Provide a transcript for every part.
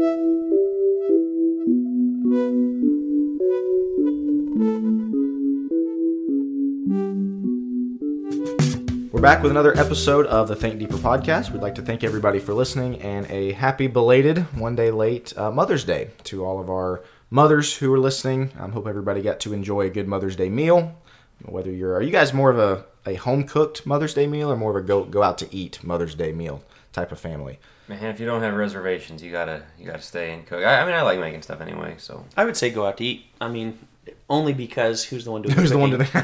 We're back with another episode of the Think Deeper podcast. We'd like to thank everybody for listening and a happy belated, one day late uh, Mother's Day to all of our mothers who are listening. I um, hope everybody got to enjoy a good Mother's Day meal. Whether you're, are you guys more of a, a home cooked Mother's Day meal or more of a go go out to eat Mother's Day meal type of family? Man, if you don't have reservations, you gotta you gotta stay and cook. I, I mean, I like making stuff anyway, so I would say go out to eat. I mean, only because who's the one doing Who's the one doing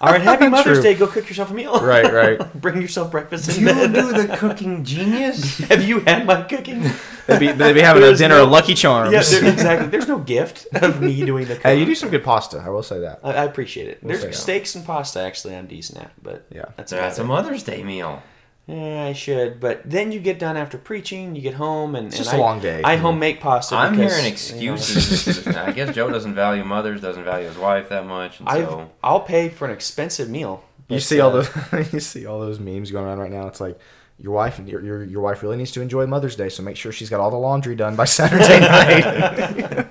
All right, happy Mother's True. Day. Go cook yourself a meal. Right, right. Bring yourself breakfast in you bed. do the cooking genius. Have you had my cooking? They'd be, they'd be having a There's dinner no- of Lucky Charms. Yeah, there, exactly. There's no gift of me doing the cooking. hey, you do some good pasta. I will say that. I, I appreciate it. We'll There's say. steaks and pasta actually I'm decent at, but Yeah. that's That's a. Mother's Day meal. Yeah, I should, but then you get done after preaching, you get home, and It's and just a a long day. I home make pasta. I'm because, hearing you know, excuses. I guess Joe doesn't value mothers, doesn't value his wife that much, and I've, so I'll pay for an expensive meal. You but, see all uh, the you see all those memes going around right now. It's like your wife your, your your wife really needs to enjoy Mother's Day, so make sure she's got all the laundry done by Saturday night.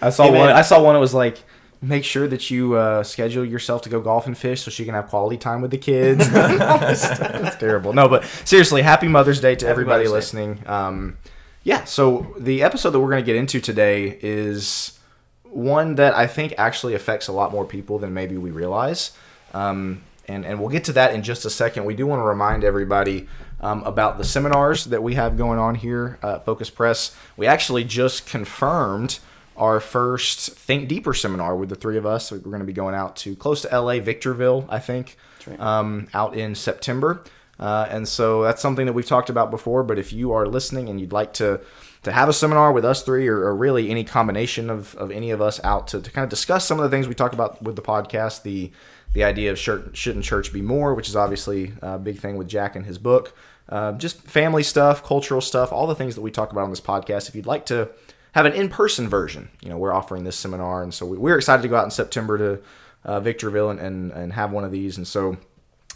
I saw Hey, one. I saw one. It was like make sure that you uh, schedule yourself to go golf and fish so she can have quality time with the kids. It's terrible. No, but seriously, happy Mother's Day to everybody Mother's listening. Um, yeah. So the episode that we're going to get into today is one that I think actually affects a lot more people than maybe we realize. Um, and, and we'll get to that in just a second. We do want to remind everybody um, about the seminars that we have going on here at Focus Press. We actually just confirmed our first Think Deeper seminar with the three of us. We're going to be going out to close to LA, Victorville, I think, right. um, out in September. Uh, and so that's something that we've talked about before. But if you are listening and you'd like to to have a seminar with us three, or, or really any combination of, of any of us out to, to kind of discuss some of the things we talk about with the podcast, the the idea of shouldn't, shouldn't church be more, which is obviously a big thing with Jack and his book, uh, just family stuff, cultural stuff, all the things that we talk about on this podcast. If you'd like to have an in-person version, you know, we're offering this seminar, and so we, we're excited to go out in September to uh, Victorville and, and and have one of these, and so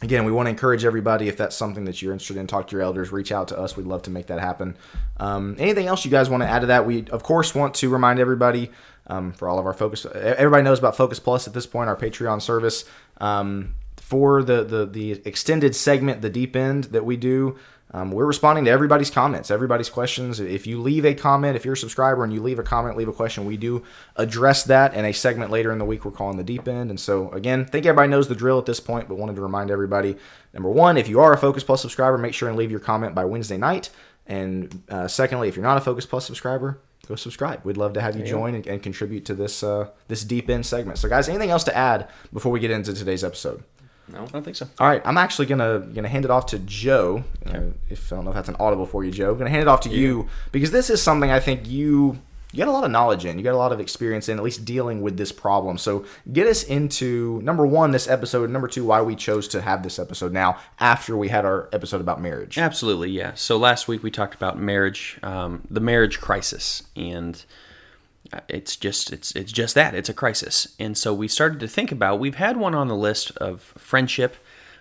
again, we want to encourage everybody if that's something that you're interested in, talk to your elders, reach out to us. We'd love to make that happen. Um, anything else you guys want to add to that? We, of course, want to remind everybody um, for all of our focus. Everybody knows about Focus Plus at this point, our Patreon service. Um, for the, the the extended segment, the deep end that we do, um, we're responding to everybody's comments, everybody's questions. If you leave a comment, if you're a subscriber and you leave a comment, leave a question, we do address that in a segment later in the week. We're calling the deep end. And so, again, I think everybody knows the drill at this point, but wanted to remind everybody number one, if you are a Focus Plus subscriber, make sure and leave your comment by Wednesday night. And uh, secondly, if you're not a Focus Plus subscriber, go subscribe. We'd love to have you join and, and contribute to this uh, this deep end segment. So, guys, anything else to add before we get into today's episode? I don't think so. All right, I'm actually gonna gonna hand it off to Joe. Uh, if I don't know if that's an audible for you, Joe, I'm gonna hand it off to you because this is something I think you you got a lot of knowledge in. You got a lot of experience in at least dealing with this problem. So get us into number one this episode, and number two why we chose to have this episode now after we had our episode about marriage. Absolutely, yeah. So last week we talked about marriage, um, the marriage crisis, and uh, it's just it's it's just that it's a crisis. And so we started to think about we've had one on the list of friendship,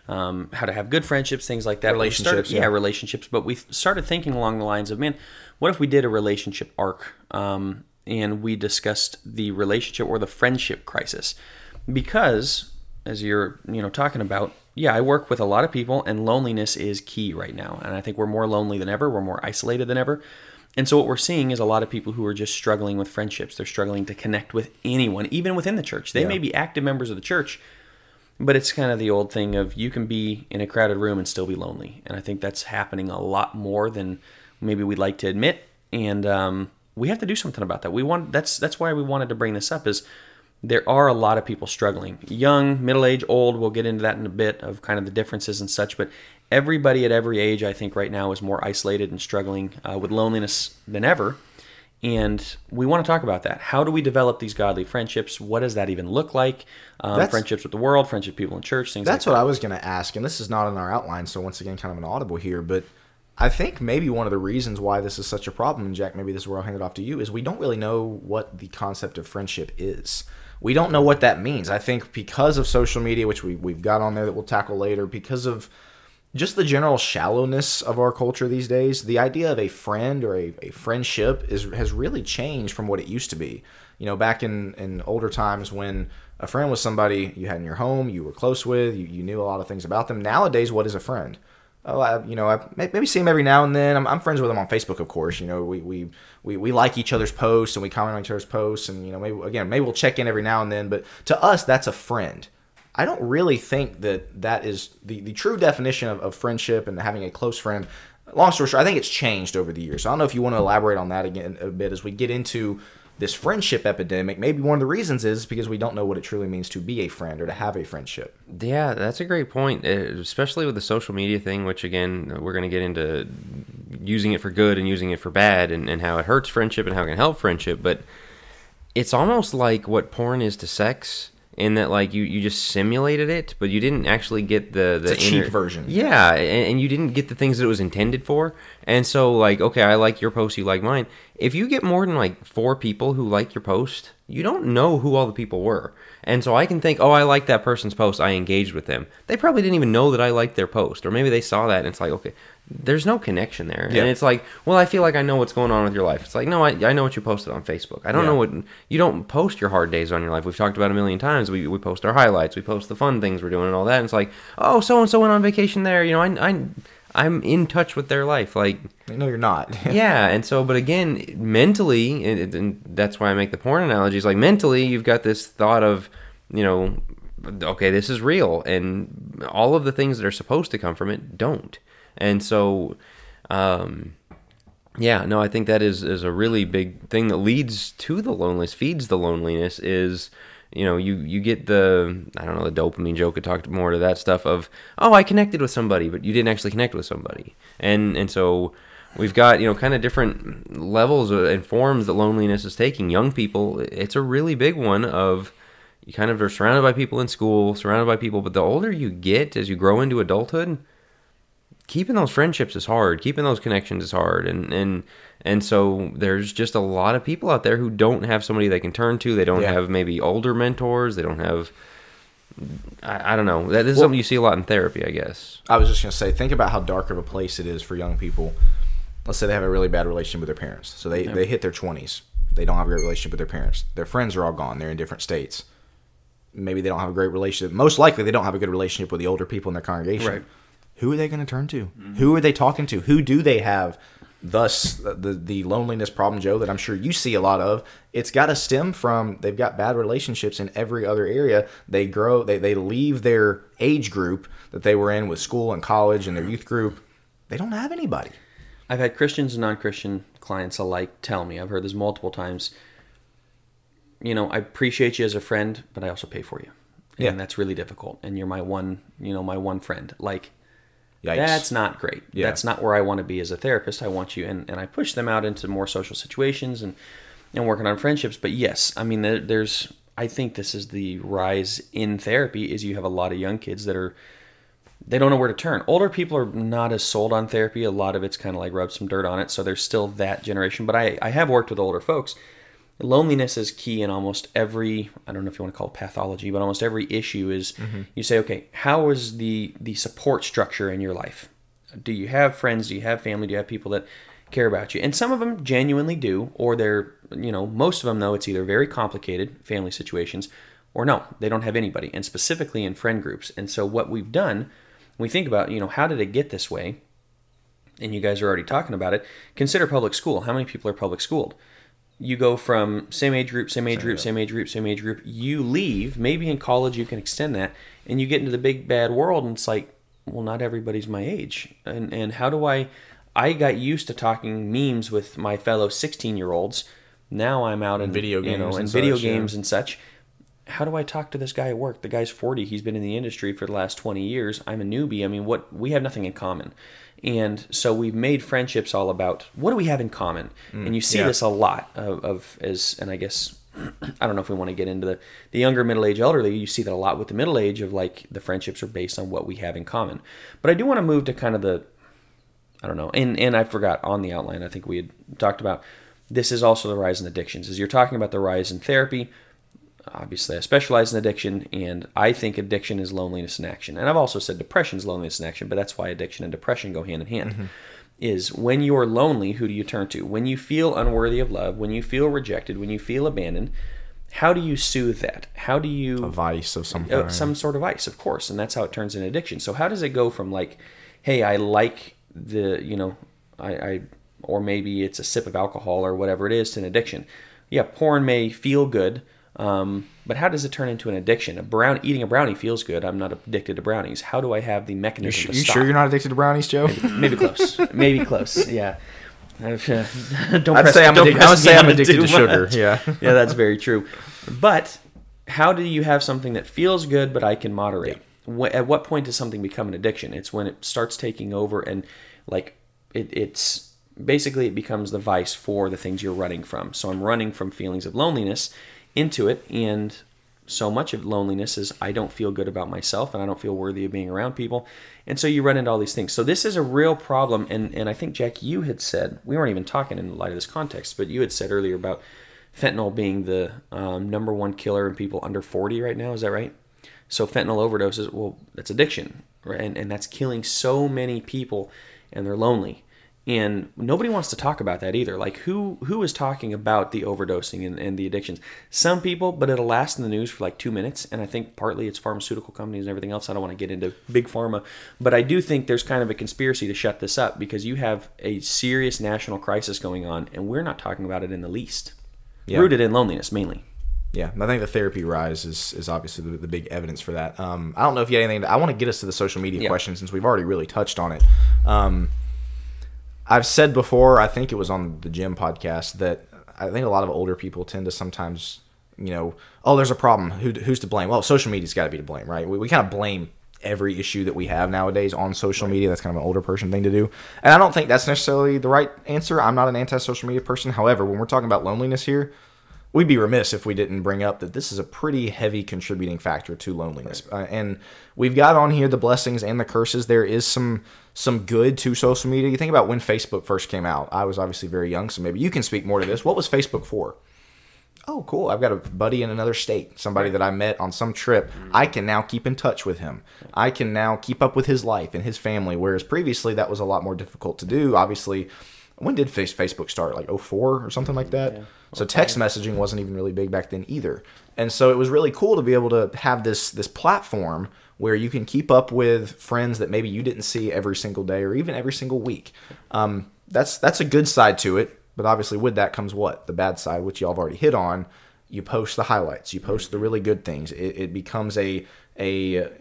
um, how to have good friendships, things like that. We started- Relationships, yeah, yeah. relationships. But we started thinking along the lines of man, what if we did a relationship arc, um, and we discussed the relationship or the friendship crisis, because as you're you know talking about yeah i work with a lot of people and loneliness is key right now and i think we're more lonely than ever we're more isolated than ever and so what we're seeing is a lot of people who are just struggling with friendships. They're struggling to connect with anyone even within the church. They may be active members of the church but it's kind of the old thing of you can be in a crowded room and still be lonely. And i think that's happening a lot more than maybe we'd like to admit. And um, we have to do something about that. We want that's that's why we wanted to bring this up is there are a lot of people struggling. Young middle age old we'll get into that in a bit of kind of the differences and such but everybody at every age i think right now is more isolated and struggling uh, with loneliness than ever and we want to talk about that how do we develop these godly friendships what does that even look like um, friendships with the world friendship people in church things That's like what I was going to ask, and this is not in our outline, so once again, kind of an audible here. But I think maybe one of the reasons why this is such a problem, and Jack, maybe this is where I'll hand it off to you, is we don't really know what the concept of friendship is. We don't know what that means. I think because of social media, which we, we've got on there that we'll tackle later, because of just the general shallowness of our culture these days, the idea of a friend or a, a friendship is has really changed from what it used to be. You know, back in, in older times when a friend was somebody you had in your home, you were close with, you, you knew a lot of things about them. Nowadays, what is a friend? Oh, I, you know, I maybe see him every now and then. I'm, I'm friends with him on Facebook, of course. You know, we, we, we, we like each other's posts and we comment on each other's posts, and you know, maybe again, maybe we'll check in every now and then. But to us, that's a friend. I don't really think that that is the, the true definition of, of friendship and having a close friend. Long story short, I think it's changed over the years. So I don't know if you want to elaborate on that again a bit as we get into this friendship epidemic. Maybe one of the reasons is because we don't know what it truly means to be a friend or to have a friendship. Yeah, that's a great point, uh, especially with the social media thing, which again, we're going to get into using it for good and using it for bad and, and how it hurts friendship and how it can help friendship. But it's almost like what porn is to sex in that like you, you just simulated it, but you didn't actually get the the a cheap version. Yeah, and, and you didn't get the things that it was intended for. And so like, okay, I like your post, you like mine. If you get more than like four people who like your post, you don't know who all the people were. And so I can think, oh, I like that person's post. I engaged with them. They probably didn't even know that I liked their post, or maybe they saw that and it's like, okay, there's no connection there. Yeah. And it's like, well, I feel like I know what's going on with your life. It's like, no, I, I know what you posted on Facebook. I don't Yeah. know what you don't post your hard days on your life. We've talked about it a million times. We, we post our highlights. We post the fun things we're doing and all that. And it's like, oh, so and so went on vacation there. You know, I, I I'm in touch with their life. Like, No, you're not. yeah and so but again mentally and, and that's why i make the porn analogies like mentally you've got this thought of you know okay this is real and all of the things that are supposed to come from it don't and so um yeah no i think that is is a really big thing that leads to the loneliness feeds the loneliness is you know you you get the i don't know the dopamine joke could talk more to that stuff of oh i connected with somebody but you didn't actually connect with somebody. And and so we've got you know kind of different levels and forms that loneliness is taking. Young people it's a really big one of you kind of are surrounded by people in school surrounded by people but the older you get as you grow into adulthood keeping those friendships is hard keeping those connections is hard and and and so there's just a lot of people out there who don't have somebody they can turn to they don't Yeah. have maybe older mentors they don't have I, I don't know that is something you see a lot in therapy i guess I was just gonna say, think about how dark of a place it is for young people. Let's say they have a really bad relationship with their parents. So they, they hit their twenties. They don't have a great relationship with their parents. Their friends are all gone. They're in different states. Maybe they don't have a great relationship. Most likely, they don't have a good relationship with the older people in their congregation. Right. Who are they going to turn to? Who are they talking to? Who do they have? Thus, the the loneliness problem, Joe, that I'm sure you see a lot of. It's got to stem from they've got bad relationships in every other area. They grow, they they leave their age group that they were in with school and college and their youth group. They don't have anybody. I've had Christians and non-Christian clients alike tell me. I've heard this multiple times. You know, I appreciate you as a friend, but I also pay for you, and Yeah. that's really difficult. And you're my one, you know, my one friend. Like Yikes. that's not great. Yeah. That's not where I want to be as a therapist. I want you, and, and I push them out into more social situations and and working on friendships. But yes, I mean, there, there's. I think this is the rise in therapy. Is you have a lot of young kids that are they don't know where to turn. Older people are not as sold on therapy. A lot of it's kind of like rub some dirt on it. So there's still that generation. But I, I have worked with older folks. Loneliness is key in almost every, I don't know if you want to call it pathology, but almost every issue is mm-hmm. you say, okay, how is the, the support structure in your life? Do you have friends? Do you have family? Do you have people that care about you? And some of them genuinely do, or they're, you know, most of them, though, it's either very complicated family situations or no, they don't have anybody, and specifically in friend groups. And so what we've done, we think about, you know, how did it get this way? And you guys are already talking about it. Consider public school. How many people are public schooled? You go from same age group, same age group, same age group, same age group. You leave. Maybe in college you can extend that, and you get into the big bad world, and it's like, well, not everybody's my age. And and how do I? I got used to talking memes with my fellow sixteen year olds. Now I'm out in Video games, you know, and video such, yeah. games and such how do I talk to this guy at work? The guy's 40. He's been in the industry for the last 20 years. I'm a newbie. I mean, what we have nothing in common. And so we've made friendships all about what do we have in common? Mm, and you see yeah. this a lot of, of as, and I guess, I don't know if we want to get into the, the younger middle age elderly. You see that a lot with the middle age of like the friendships are based on what we have in common. But I do want to move to kind of the, I don't know. And and I forgot on the outline. I think we had talked about this is also the rise in addictions. As you're talking about the rise in therapy, obviously I specialize in addiction, and I think addiction is loneliness in action. And I've also said depression is loneliness in action, but that's why addiction and depression go hand in hand. Is when you're lonely, who do you turn to? When you feel unworthy of love, when you feel rejected, when you feel abandoned, how do you soothe that? How do you A vice of some uh, some sort of vice, of course, and that's how it turns into addiction. So how does it go from like, hey, I like the you know, I, I or maybe it's a sip of alcohol or whatever it is to an addiction. Yeah, porn may feel good, um, but how does it turn into an addiction? A brown eating a brownie feels good. I'm not addicted to brownies. How do I have the you mechanism su- to you sure you're not addicted to brownies, Joe? Maybe close. Maybe close. Yeah. don't press- say I'm don't would say I'm addicted to sugar. much. Yeah. yeah, that's very true. But how do you have something that feels good but I can moderate? Wh- At what point does something become an addiction? It's when it starts taking over and like it, it's basically it becomes the vice for the things you're running from. So I'm running from feelings of loneliness into it and so much of loneliness is I don't feel good about myself and I don't feel worthy of being around people. And so you run into all these things. So this is a real problem. And, and I think, Jack, you had said, we weren't even talking in light of this context, but you had said earlier about fentanyl being the um, number one killer in people under 40 right now. Is that right? So fentanyl overdoses, well, that's addiction, right? And, and that's killing so many people and they're lonely and nobody wants to talk about that either like who who is talking about the overdosing and, and the addictions some people but it'll last in the news for like two minutes and i think partly it's pharmaceutical companies and everything else i don't want to get into big pharma but i do think there's kind of a conspiracy to shut this up because you have a serious national crisis going on and we're not talking about it in the least Yeah. rooted in loneliness mainly Yeah, I think the therapy rise is is obviously the, the big evidence for that. Um, I don't know if you had anything. To, I want to get us to the social media Yeah. question since we've already really touched on it. Um, I've said before, I think it was on the gym podcast that I think a lot of older people tend to sometimes, you know, oh, there's a problem. Who, who's to blame? Well, social media's got to be to blame, right? We, we kind of blame every issue that we have nowadays on social media. That's kind of an older person thing to do. And I don't think that's necessarily the right answer. I'm not an anti social media person. However, when we're talking about loneliness here, we'd be remiss if we didn't bring up that this is a pretty heavy contributing factor to loneliness. Uh, and we've got on here the blessings and the curses. There is some some good to social media. You think about when Facebook first came out. I was obviously very young, so maybe you can speak more to this. What was Facebook for? Oh, cool. I've got a buddy in another state, somebody that I met on some trip. I can now keep in touch with him. I can now keep up with his life and his family, whereas previously that was a lot more difficult to do. Obviously, when did Facebook start? Like 04 or something like that? So text messaging wasn't even really big back then either. And so it was really cool to be able to have this this platform where you can keep up with friends that maybe you didn't see every single day or even every single week. Um, that's that's a good side to it. But obviously, with that comes what the bad side, which y'all have already hit on. You post the highlights. You post the really good things. It, it becomes a a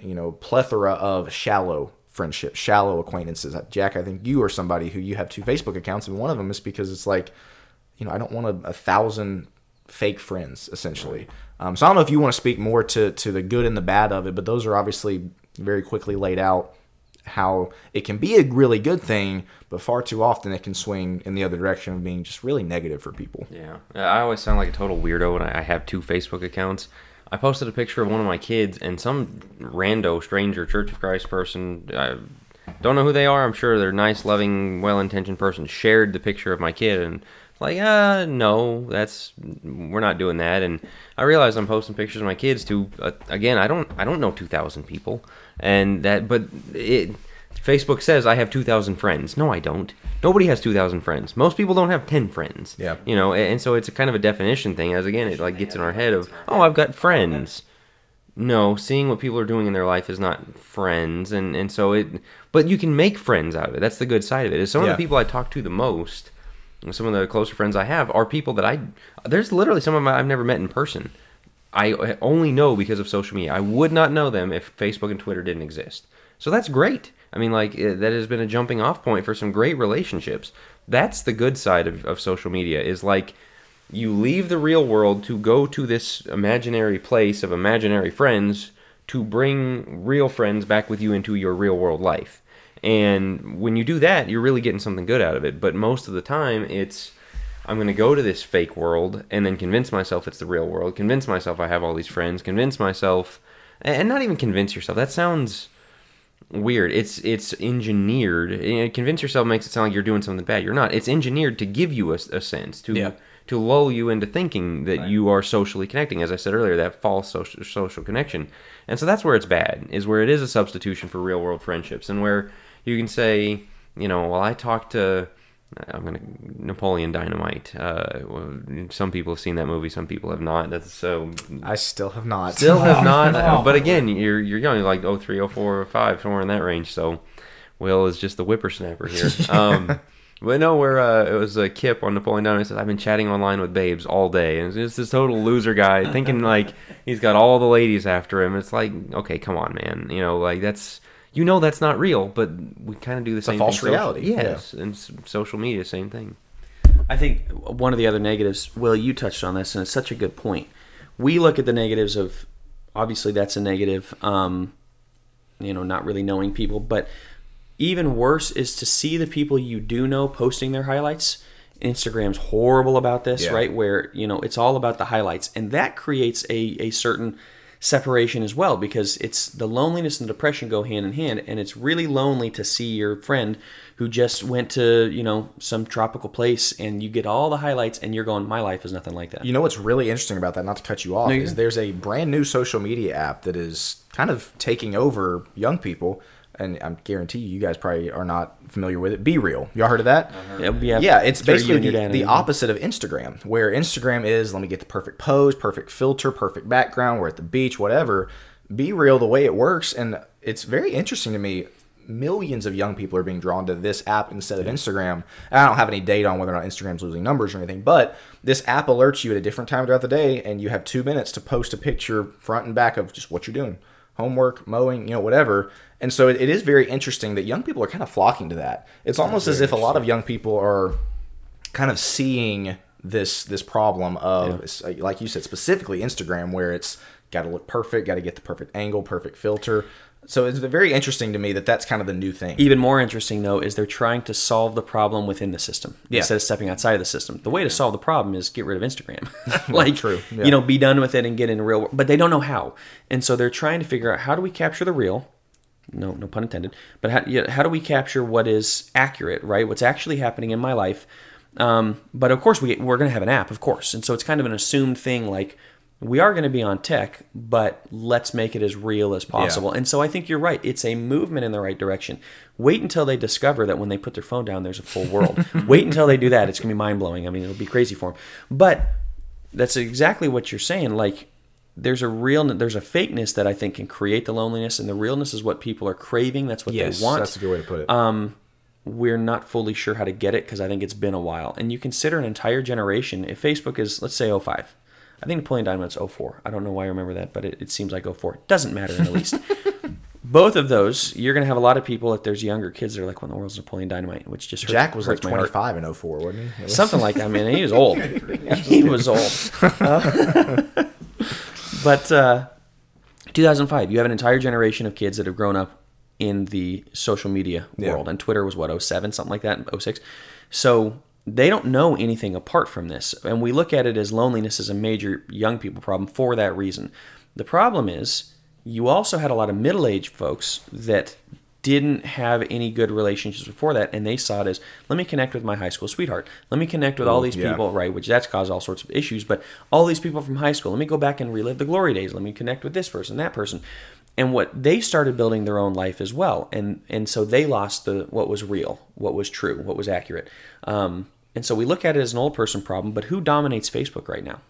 you know plethora of shallow friendships, shallow acquaintances. Jack, I think you are somebody who you have two Facebook accounts, and one of them is because it's like, you know, I don't want a, a thousand fake friends essentially. Um, so I don't know if you want to speak more to to the good and the bad of it, but those are obviously very quickly laid out how it can be a really good thing, but far too often it can swing in the other direction of being just really negative for people. Yeah, I always sound like a total weirdo when I have two Facebook accounts. I posted a picture of one of my kids, and some rando stranger Church of Christ person, I don't know who they are. I'm sure they're nice, loving, well-intentioned person. Shared the picture of my kid, and like, uh, no, that's we're not doing that. And I realized I'm posting pictures of my kids to uh, again. I don't I don't know 2,000 people, and that but it. Facebook says I have 2,000 friends. No, I don't. Nobody has 2,000 friends. Most people don't have 10 friends. Yeah. You know, and and so it's a kind of a definition thing. As again, it like gets in our head of, oh, I've got friends. No, seeing what people are doing in their life is not friends, and and so it. But you can make friends out of it. That's the good side of it. Is some of the people I talk to the most, some of the closer friends I have, are people that I. There's literally some of them I've never met in person. I only know because of social media. I would not know them if Facebook and Twitter didn't exist. So that's great. I mean, like, eh, that has been a jumping off point for some great relationships. That's the good side of, of social media, is like, you leave the real world to go to this imaginary place of imaginary friends to bring real friends back with you into your real world life. And when you do that, you're really getting something good out of it. But most of the time, it's I'm going to go to this fake world and then convince myself it's the real world, convince myself I have all these friends, convince myself, and not even convince yourself. That sounds weird. It's it's engineered. Convince yourself makes it sound like you're doing something bad. You're not. It's engineered to give you a, a sense to Yeah. to lull you into thinking that you are socially connecting. As I said earlier, that false social social connection, and so that's where it's bad. Is where it is a substitution for real world friendships, and where you can say, you know, well, I talked to. I'm gonna Napoleon Dynamite. Uh, some people have seen that movie, some people have not. That's so I still have not. still have not. uh, but again, you're you're young, like 03, 04, 05, somewhere in that range. So Will is just the whippersnapper here. Um, but no, where uh, it was a Kip on Napoleon Dynamite says, "I've been chatting online with babes all day," and it's just this total loser guy thinking like he's got all the ladies after him. It's like, okay, come on, man. You know, like that's you know that's not real, but we kind of do the a same. false thing social- reality, yeah. Yes, and social media, same thing. I think one of the other negatives, Will, you touched on this, and it's such a good point. We look at the negatives of, obviously, that's a negative, um, you know, not really knowing people. But even worse is to see the people you do know posting their highlights. Instagram's horrible about this, Yeah. right? Where, you know, it's all about the highlights. And that creates a, a certain separation as well because it's the loneliness and depression go hand in hand and it's really lonely to see your friend who just went to you know some tropical place and you get all the highlights and you're going my life is nothing like that You know what's really interesting about that? Not to cut you off, No, is there's a brand new social media app that is kind of taking over young people, and I guarantee you, you guys probably are not familiar with it. BeReal, y'all heard of that? Yeah, yeah, Yeah, it's basically the, the opposite of Instagram, where Instagram is let me get the perfect pose, perfect filter, perfect background. We're at the beach, whatever. BeReal, the way it works, and it's very interesting to me. Millions of young people are being drawn to this app instead of Instagram. And I don't have any data on whether or not Instagram's losing numbers or anything, but this app alerts you at a different time throughout the day, and you have two minutes to post a picture front and back of just what you're doing homework, mowing, you know, whatever. And so it, it is very interesting that young people are kind of flocking to that. It's almost as if a lot of young people are kind of seeing this this problem of s- uh, like you said specifically Instagram where it's got to look perfect, got to get the perfect angle, perfect filter. So it's very interesting to me that that's kind of the new thing. even more interesting though is they're trying to solve the problem within the system Yeah. instead of stepping outside of the system the way to solve the problem is get rid of instagram like True, yeah. you know be done with it and get in real but they don't know how and so they're trying to figure out how do we capture the real no no pun intended. But how, yeah, how do we capture what is accurate right? What's actually happening in my life. Um, but of course we, we're going to have an app of course. And so it's kind of an assumed thing like we are going to be on tech but let's make it as real as possible. And so i think you're right. It's a movement in the right direction. Wait until they discover that when they put their phone down there's a full world. Wait until they do that. It's going to be mind-blowing. I mean it'll be crazy for them but that's exactly what you're saying. Like there's a real there's a fakeness that i think can create the loneliness and the realness is what people are craving that's what yes, they want that's a good way to put it. um, we're not fully sure how to get it because I think it's been a while. And you consider an entire generation. If Facebook is, let's say, 05. I think Napoleon Dynamite's 04. I don't know why I remember that, but it, it seems like 04. Doesn't matter in the least. Both of those, you're going to have a lot of people, if there's younger kids, that are like, when the world's Napoleon Dynamite, which just hurts, Jack was like hurts my heart. 25 in 04, wasn't he? Something like that. I mean, he was old. he was old. Uh, but uh, 2005, you have an entire generation of kids that have grown up in the social media Yeah. world. And Twitter was what, 07, something like that, 06. So they don't know anything apart from this. And we look at it as loneliness as a major young people problem for that reason. The problem is you also had a lot of middle aged folks that didn't have any good relationships before that and they saw it as let me connect with my high school sweetheart. Let me connect with all these yeah. people right which that's caused all sorts of issues but all these people from high school let me go back and relive the glory days. Let me connect with this person that person. And what they started building their own life as well and and so they lost the what was real what was true what was accurate. Um, and so we look at it as an old person problem but who dominates facebook right now?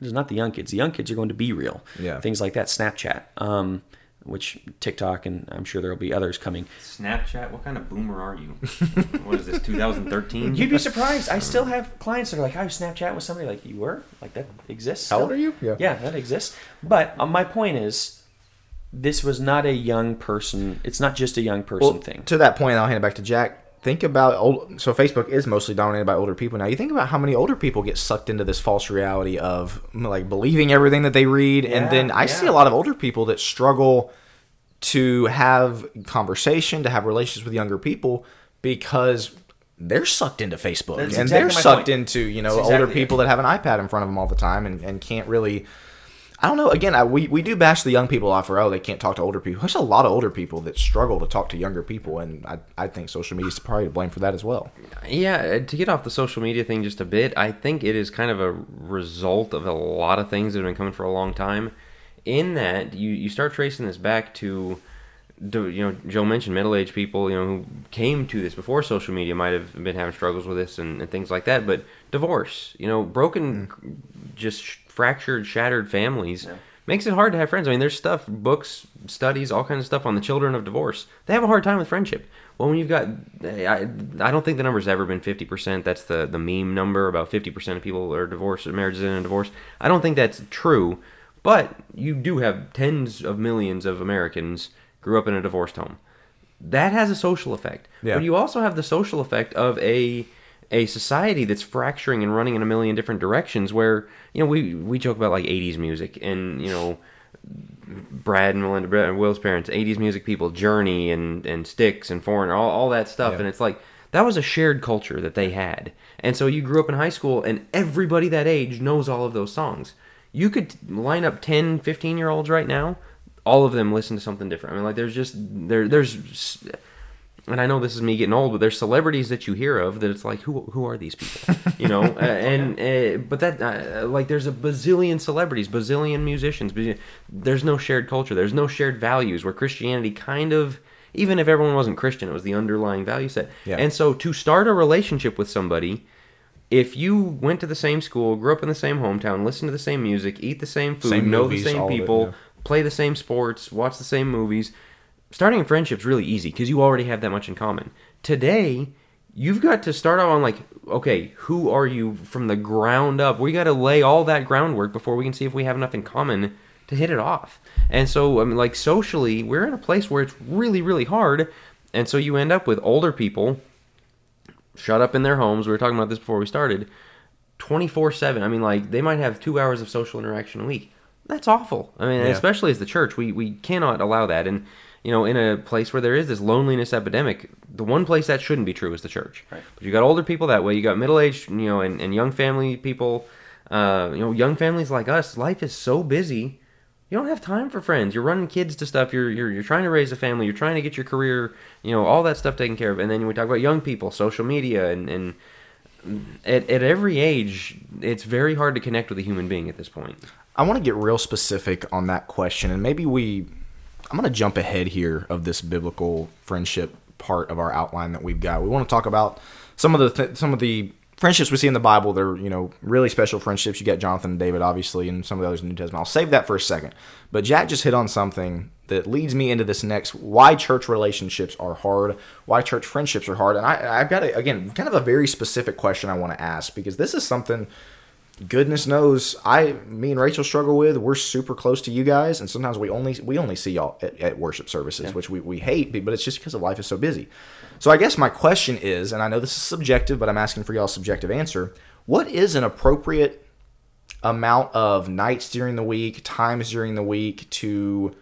It is not the young kids. The young kids are going to be real. Yeah. things like that snapchat. Um, which tiktok and i'm sure there will be others coming Snapchat? What kind of boomer are you? what is this, 2013? You'd be surprised. I still have clients that are like, I Snapchat with somebody like you were like that exists. How old are you? Yeah. yeah, that exists. But uh, my point is, this was not a young person. It's not just a young person Well, thing. To that point, I'll hand it back to Jack. Think about old. So Facebook is mostly dominated by older people now. You think about how many older people get sucked into this false reality of like believing everything that they read, and then I see a lot of older people that struggle to have conversation, to have relations with younger people because they're sucked into Facebook That's and exactly they're sucked point. into you know That's older exactly it. people that have an iPad in front of them all the time and, and can't really I don't know. Again, I, we, we do bash the young people off for oh they can't talk to older people. There's a lot of older people that struggle to talk to younger people, and I, I think social media is probably to blame for that as well. Yeah, uh, to get off the social media thing just a bit, I think it is kind of a result of a lot of things that have been coming for a long time. In that, you, you start tracing this back to, to, you know, Joe mentioned middle aged people, you know, who came to this before social media might have been having struggles with this and, and things like that. But divorce, you know, broken, just fractured, shattered families. Makes it hard to have friends. I mean, there's stuff, books, studies, all kinds of stuff on the children of divorce. They have a hard time with friendship. Well, when you've got, I, I don't think the number's ever been 50%. That's the, the meme number. About 50% of people are divorced, marriages in a divorce. I don't think that's true. But you do have tens of millions of Americans grew up in a divorced home. That has a social effect. Yeah. But you also have the social effect of a a society that's fracturing and running in a million different directions where you know we we joke about like 80s music and you know Brad and Melinda Brad and Will's parents 80s music people Journey and and Styx and Foreigner all, all that stuff. Yeah. and it's like that was a shared culture that they had. And so you grew up in high school and everybody that age knows all of those songs. You could line up 10 15 year olds right now all of them listen to something different. I mean like there's just there there's and I know this is me getting old, but there's celebrities that you hear of that it's like, who who are these people? You know, uh, and uh, but that uh, like there's a bazillion celebrities, bazillion musicians. bazillion- There's no shared culture. There's no shared values. Where Christianity kind of, even if everyone wasn't Christian, it was the underlying value set. Yeah. And so to start a relationship with somebody. If you went to the same school, grew up in the same hometown, listen to the same music, eat the same food, Same know movies, the same of it, people, yeah. play the same sports, watch the same movies. Starting a friendship's really easy because you already have that much in common. Today, you've got to start out on like, okay, who are you from the ground up? We got to lay all that groundwork before we can see if we have enough in common to hit it off. And so, I mean, like socially, we're in a place where it's really, really hard. And so you end up with older people shut up in their homes. We were talking about this before we started. 24 7. I mean, like, they might have two hours of social interaction a week. That's awful. I mean, Yeah. especially as the church, we, we cannot allow that. And, you know, in a place where there is this loneliness epidemic, the one place that shouldn't be true is the church. Right. But you got older people that way. You got middle aged, you know, and, and young family people. Uh, you know, young families like us, life is so busy. You don't have time for friends. You're running kids to stuff. You're, you're you're trying to raise a family. You're trying to get your career. You know all that stuff taken care of. And then we talk about young people, social media, and and at, at every age, it's very hard to connect with a human being at this point. I want to get real specific on that question, and maybe we. I'm going to jump ahead here of this biblical friendship part of our outline that we've got. We want to talk about some of the th- some of the friendships we see in the Bible. They're you know really special friendships. You got Jonathan and David, obviously, and some of the others in the New Testament. I'll save that for a second. But Jack just hit on something that leads me into this next. Why church relationships are hard. Why church friendships are hard. And I, I've got a, again kind of a very specific question I want to ask because this is something goodness knows I me and Rachel struggle with. We're super close to you guys, and sometimes we only we only see y'all at, at worship services, which we, we hate, but it's just because of life is so busy. So I guess my question is, and I know this is subjective, but I'm asking for y'all's subjective answer. What is an appropriate amount of nights during the week, times during the week to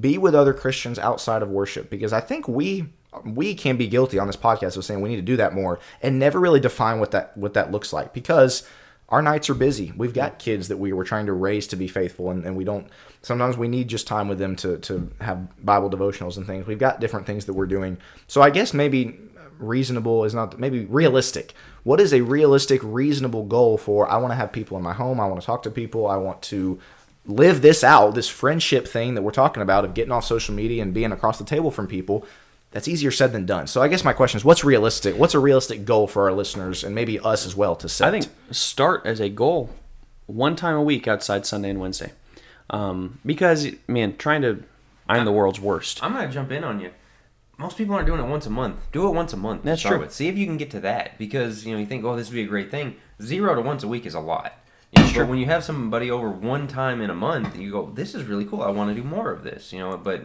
be with other Christians outside of worship? Because I think we we can be guilty on this podcast of saying we need to do that more and never really define what that what that looks like because our nights are busy. We've got kids that we were trying to raise to be faithful, and, and we don't. Sometimes we need just time with them to to have Bible devotionals and things. We've got different things that we're doing. So I guess maybe reasonable is not maybe realistic. What is a realistic, reasonable goal for? I want to have people in my home. I want to talk to people. I want to live this out, this friendship thing that we're talking about of getting off social media and being across the table from people. That's easier said than done. So I guess my question is, what's realistic? What's a realistic goal for our listeners and maybe us as well to set? I think start as a goal one time a week outside Sunday and Wednesday. Um, because, man, trying to, I'm the world's worst. I'm gonna jump in on you. Most people aren't doing it once a month. Do it once a month. That's true. With. See if you can get to that because you know you think, oh, this would be a great thing. Zero to once a week is a lot. You know, but when you have somebody over one time in a month, you go, this is really cool. I want to do more of this. You know, but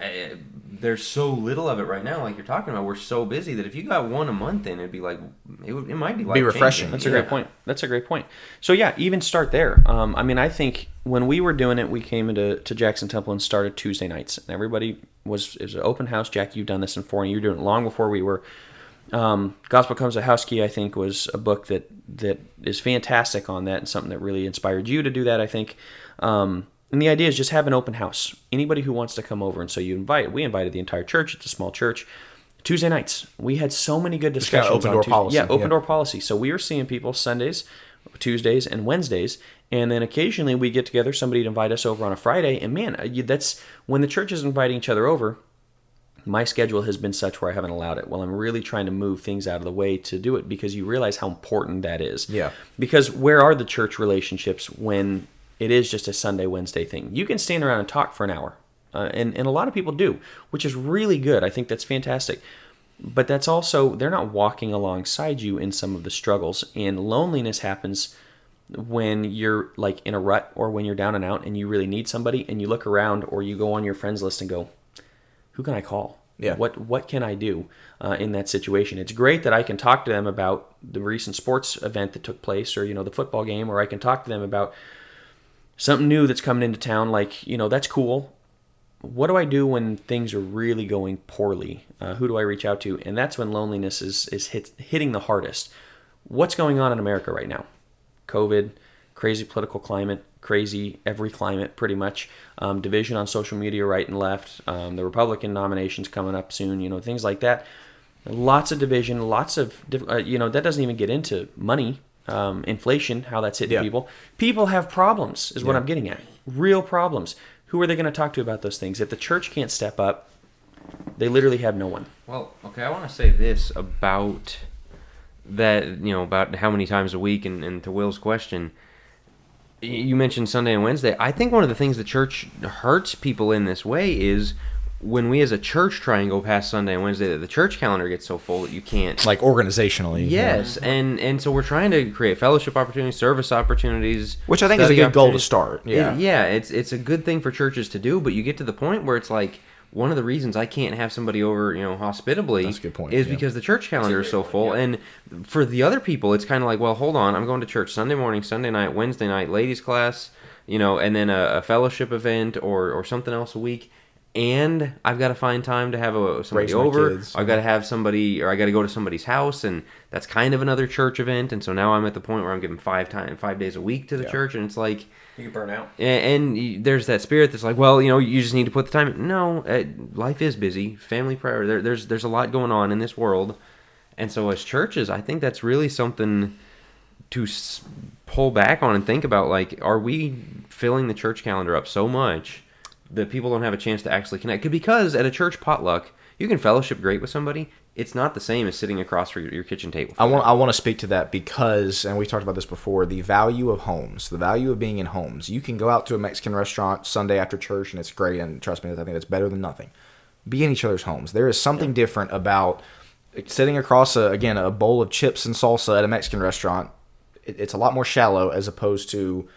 uh, there's so little of it right now. Like you're talking about, we're so busy that if you got one a month in, it'd be like it, would, it might be life refreshing. That's a great point. That's a great point. So yeah, even start there. Um, I mean, I think when we were doing it, we came into to Jackson Temple and started Tuesday nights, and everybody was it was an open house. Jack, you've done this in four, and you were doing it long before we were Um, Gospel Comes to House Key, I think, was a book that that is fantastic on that and something that really inspired you to do that. I think. Um, and the idea is just have an open house. Anybody who wants to come over, and so you invite. We invited the entire church. It's a small church. Tuesday nights, we had so many good discussions. open door Tuesday- policy, Yeah, open yeah. door policy. So we were seeing people Sundays, Tuesdays, and Wednesdays, and then occasionally we get together. Somebody to invite us over on a Friday, and man, uh, that's when the church is inviting each other over. My schedule has been such where I haven't allowed it. Well, I'm really trying to move things out of the way to do it because you realize how important that is. Yeah. Because where are the church relationships when it is just a Sunday, Wednesday thing? You can stand around and talk for an hour, uh, and and a lot of people do, which is really good. I think that's fantastic. But that's also they're not walking alongside you in some of the struggles, and loneliness happens when you're like in a rut or when you're down and out and you really need somebody and you look around or you go on your friends list and go who can i call Yeah. what what can i do uh, in that situation it's great that i can talk to them about the recent sports event that took place or you know the football game or i can talk to them about something new that's coming into town like you know that's cool. What do i do when things are really going poorly? Uh, who do i reach out to? And that's when loneliness is is hit, hitting the hardest. What's going on in america right now? COVID, crazy political climate, crazy every climate pretty much, um, division on social media right and left, um, the Republican nominations coming up soon, you know, things like that. Lots of division, lots of, uh, you know, that doesn't even get into money, um, inflation, how that's hitting Yeah. people. People have problems, is what Yeah. I'm getting at. Real problems. Who are they going to talk to about those things? If the church can't step up, they literally have no one. Well, okay, I want to say this about that, you know, about how many times a week, and, and to Will's question, you mentioned Sunday and Wednesday. I think one of the things the church hurts people in this way is when we as a church try and go past Sunday and Wednesday, that the church calendar gets so full that you can't. Like organizationally. yeah. Yes, and and so we're trying to create fellowship opportunities, service opportunities, Which I think is a good goal to opportunities. start. It- Yeah. yeah, it's it's a good thing for churches to do, but you get to the point where it's like one of the reasons I can't have somebody over, you know, hospitably That's a good point, is yeah. because the church calendar is so full. And for the other people, it's kind of like, well, hold on, I'm going to church Sunday morning, Sunday night, Wednesday night, ladies class, you know, and then a, a fellowship event or or something else a week. And I've got to find time to have a, somebody Raise over. kids. I've got to have somebody, or I got to go to somebody's house, and that's kind of another church event. And so now I'm at the point where I'm giving five time, five days a week to the Yeah. church, and it's like, You can burn out. and, and there's that spirit that's like, well, you know, you just need to put the time. in. No, uh, life is busy. Family prayer. There, there's there's a lot going on in this world, and so as churches, I think that's really something to pull back on and think about. Like, are we filling the church calendar up so much that people don't have a chance to actually connect? Because at a church potluck, you can fellowship great with somebody. It's not the same as sitting across from your, kitchen table. I want I want to speak to that because, and we talked about this before, the value of homes, the value of being in homes. You can go out to a Mexican restaurant Sunday after church, and it's great. And trust me, I think that's better than nothing. Be in each other's homes. There is something different about sitting across a, again a bowl of chips and salsa at a Mexican restaurant. It, it's a lot more shallow as opposed to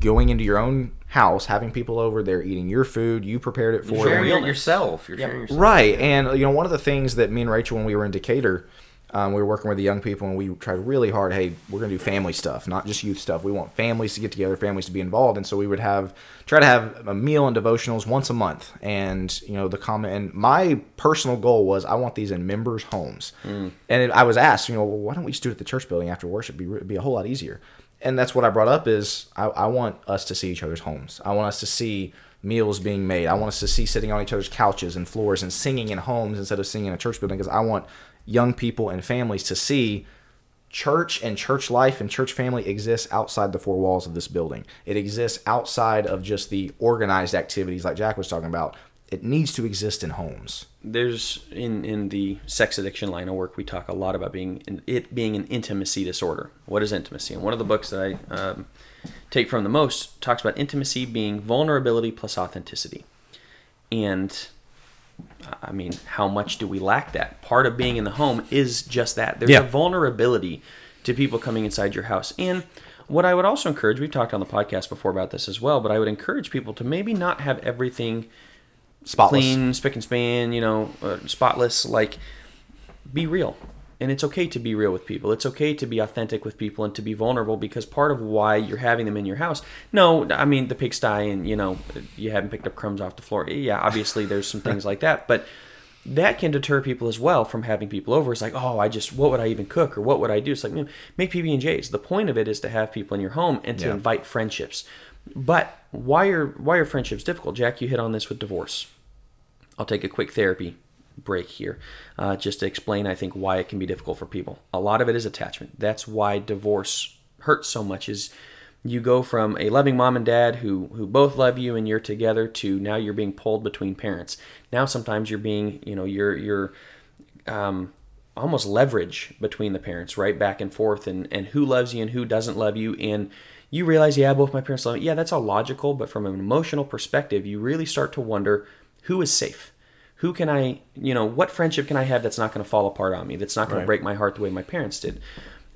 going into your own house, having people over there eating your food. You prepared it for You're them. sharing it yourself. You're Yep. sharing yourself. Right, and you know one of the things that me and Rachel, when we were in Decatur, um, we were working with the young people, and we tried really hard. Hey, we're gonna do family stuff, not just youth stuff. We want families to get together, families to be involved, and so we would have try to have a meal and devotionals once a month. And you know the comment, and my personal goal was I want these in members' homes. And it, I was asked, you know, well, why don't we just do it at the church building after worship? it Be be a whole lot easier. And that's what I brought up is I, I want us to see each other's homes. I want us to see meals being made. I want us to see sitting on each other's couches and floors and singing in homes instead of singing in a church building because I want young people and families to see church and church life and church family exists outside the four walls of this building. It exists outside of just the organized activities like Jack was talking about. It needs to exist in homes. There's in in the sex addiction line of work we talk a lot about being it being an intimacy disorder. What is intimacy? And one of the books that i um, take from the most talks about intimacy being vulnerability plus authenticity. And i mean how much do we lack that? Part of being in the home is just that. There's Yeah. a vulnerability to people coming inside your house. And what i would also encourage we've talked on the podcast before about this as well but i would encourage people to maybe not have everything Spotless. clean, spick and span, you know, uh, spotless. Like, be real. And it's okay to be real with people. It's okay to be authentic with people and to be vulnerable because part of why you're having them in your house. No, I mean the pigsty and you know you haven't picked up crumbs off the floor. Yeah, obviously there's some things like that, but that can deter people as well from having people over. It's like, oh, I just, what would I even cook or what would I do? It's like, make PB and J's. The point of it is to have people in your home and to Yeah. invite friendships. But why are why are friendships difficult? Jack, you hit on this with divorce. I'll take a quick therapy break here uh, just to explain, I think, why it can be difficult for people. A lot of it is attachment. That's why divorce hurts so much. Is you go from a loving mom and dad who who both love you and you're together to now you're being pulled between parents. Now sometimes you're being, you know, you're you're um, almost leverage between the parents, right, back and forth, and and who loves you and who doesn't love you, and you realize, yeah, both my parents love me. Yeah, that's all logical, but from an emotional perspective, you really start to wonder who is safe. Who can I, you know, what friendship can I have that's not going to fall apart on me, that's not going Right. to break my heart the way my parents did?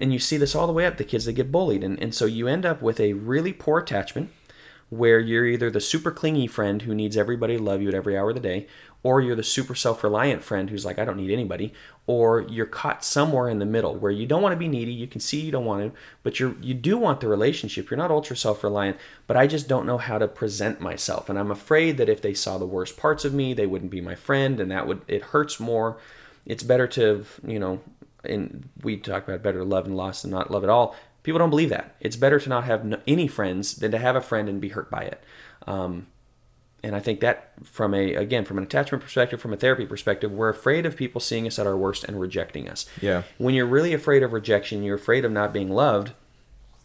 And you see this all the way up, the kids that get bullied. And, and so you end up with a really poor attachment where you're either the super clingy friend who needs everybody to love you at every hour of the day, or you're the super self reliant friend who's like, I don't need anybody, or you're caught somewhere in the middle where you don't want to be needy, you can see you don't want to, but you're you do want the relationship. You're not ultra self reliant, but I just don't know how to present myself. And I'm afraid that if they saw the worst parts of me, they wouldn't be my friend, and that would it hurts more. It's better to, you know, and we talk about better love and loss than not love at all. People don't believe that. It's better to not have any friends than to have a friend and be hurt by it. Um, and I think that from a again from an attachment perspective, from a therapy perspective, we're afraid of people seeing us at our worst and rejecting us. Yeah. When you're really afraid of rejection, you're afraid of not being loved,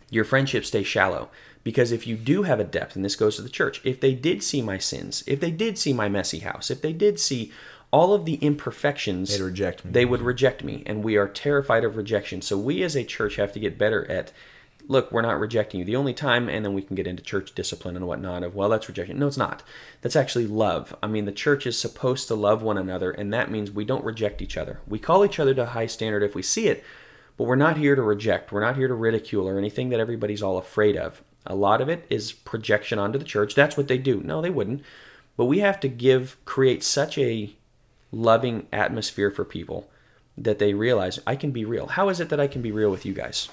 your friendships stay shallow. Because if you do have a depth, and this goes to the church, if they did see my sins, if they did see my messy house, if they did see all of the imperfections, They'd reject me. They would reject me, and we are terrified of rejection. So we as a church have to get better at look, we're not rejecting you. The only time, and then we can get into church discipline and whatnot of, well, that's rejection. No, it's not. That's actually love. I mean, the church is supposed to love one another, and that means we don't reject each other. We call each other to a high standard if we see it, but we're not here to reject. We're not here to ridicule or anything that everybody's all afraid of. A lot of it is projection onto the church. That's what they do. No, they wouldn't. But we have to give, create such a loving atmosphere for people that they realize I can be real. How is it that I can be real with you guys?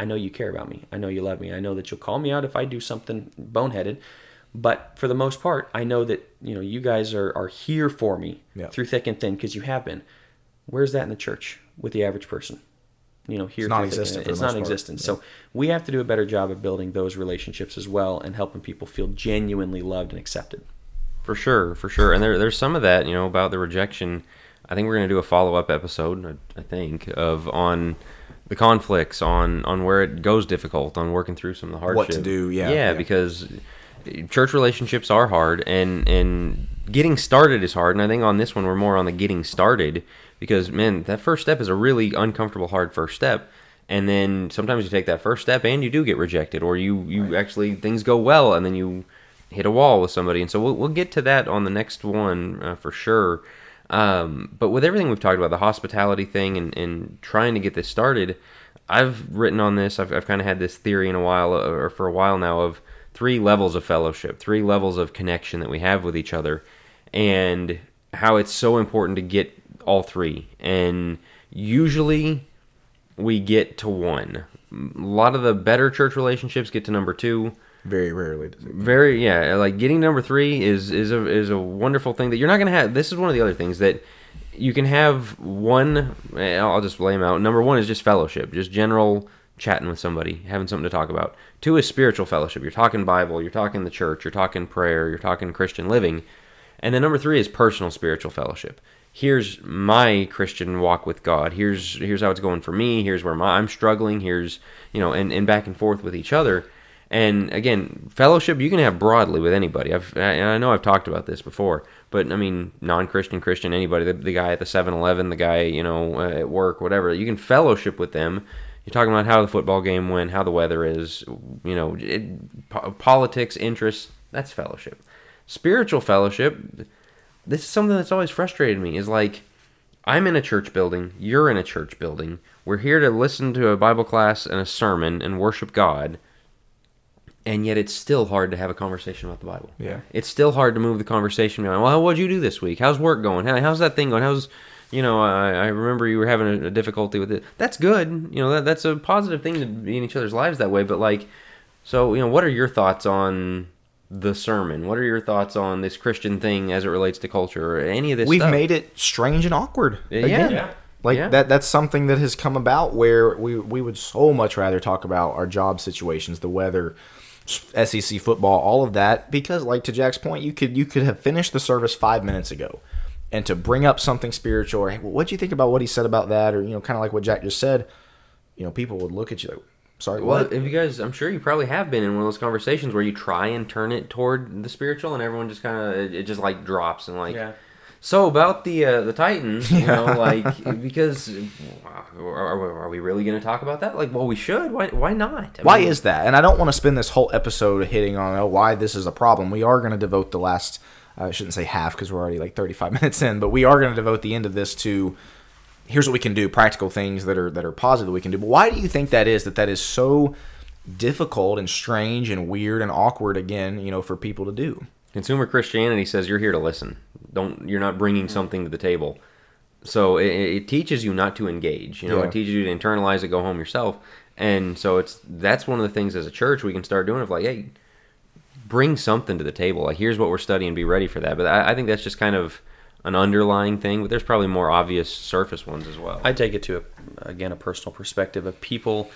I know you care about me. I know you love me. I know that you'll call me out if I do something boneheaded. But for the most part, I know that you know you guys are, are here for me Yeah. through thick and thin because you have been. Where's that in the church with the average person? You know, here It's non-existent thin. for the It's most part. non-existent. So we have to do a better job of building those relationships as well and helping people feel genuinely loved and accepted. For sure, for sure. And there, there's some of that, you know, about the rejection. I think we're going to do a follow up episode, I, I think, of on the conflicts, on on where it goes difficult, on working through some of the hardship. What to do, yeah, yeah, yeah. because church relationships are hard, and and getting started is hard. And I think on this one we're more on the getting started because man, that first step is a really uncomfortable, hard first step. And then sometimes you take that first step and you do get rejected, or you you actually things go well, and then you hit a wall with somebody. And so we'll, we'll get to that on the next one uh, for sure. Um, but with everything we've talked about, the hospitality thing and, and trying to get this started, I've written on this. I've, I've kind of had this theory in a while, uh, or for a while now, of three levels of fellowship, three levels of connection that we have with each other, and how it's so important to get all three. And usually we get to one. A lot of the better church relationships get to number two Very rarely does it. very yeah like getting number three is is a is a wonderful thing that you're not gonna have this is one of the other things that you can have one eh, i'll just lay them out. Number one is just fellowship just general chatting with somebody having something to talk about. Two is spiritual fellowship. You're talking bible you're talking the church you're talking prayer you're talking christian living. And then number three is personal spiritual fellowship. Here's my christian walk with god. Here's here's how it's going for me. Here's where my, i'm struggling. Here's you know and, and back and forth with each other and again, fellowship you can have broadly with anybody. I've and I know I've talked about this before, but I mean, non-Christian, Christian, anybody. The, the guy at the 7-Eleven, the guy you know uh, at work, whatever. You can fellowship with them. You're talking about how the football game went, how the weather is, you know, it, po- politics, interests. That's fellowship. Spiritual fellowship. This is something that's always frustrated me. Is like I'm in a church building, you're in a church building. We're here to listen to a Bible class and a sermon and worship God and yet it's still hard to have a conversation about the Bible. Yeah. It's still hard to move the conversation around. Well, what'd you do this week? How's work going? How, how's that thing going? How's, you know, I, I remember you were having a, a difficulty with it. That's good. You know, that, that's a positive thing to be in each other's lives that way. But like, so, you know, what are your thoughts on the sermon? What are your thoughts on this Christian thing as it relates to culture or any of this? We've stuff? made it strange and awkward. Yeah. Again. Yeah. Like Yeah. that that's something that has come about where we we would so much rather talk about our job situations, the weather, SEC football, all of that because like to Jack's point, you could you could have finished the service 5 minutes ago and to bring up something spiritual or hey, what do you think about what he said about that or you know kind of like what Jack just said, you know, people would look at you like sorry Well, what? if you guys, I'm sure you probably have been in one of those conversations where you try and turn it toward the spiritual, and everyone just kind of it, it just like drops and like. Yeah. So about the uh, the Titans, you know, like because are, are, are we really going to talk about that? Like, well, we should. Why? Why not? I Why mean, is that? And I don't want to spend this whole episode hitting on oh, why this is a problem. We are going to devote the last, uh, I shouldn't say half because we're already like 35 minutes in, but we are going to devote the end of this to here's what we can do, practical things that are that are positive we can do. But why do you think that is? That that is so difficult and strange and weird and awkward again, you know, for people to do. Consumer Christianity says you're here to listen. Don't you're not bringing hmm. something to the table. So it, it teaches you not to engage. You know, Yeah. it teaches you to internalize it, go home yourself. And so it's that's one of the things as a church we can start doing of like, hey, bring something to the table. Like here's what we're studying, be ready for that. But I, I think that's just kind of an underlying thing. But there's probably more obvious surface ones as well. I take it to a, again a personal perspective of people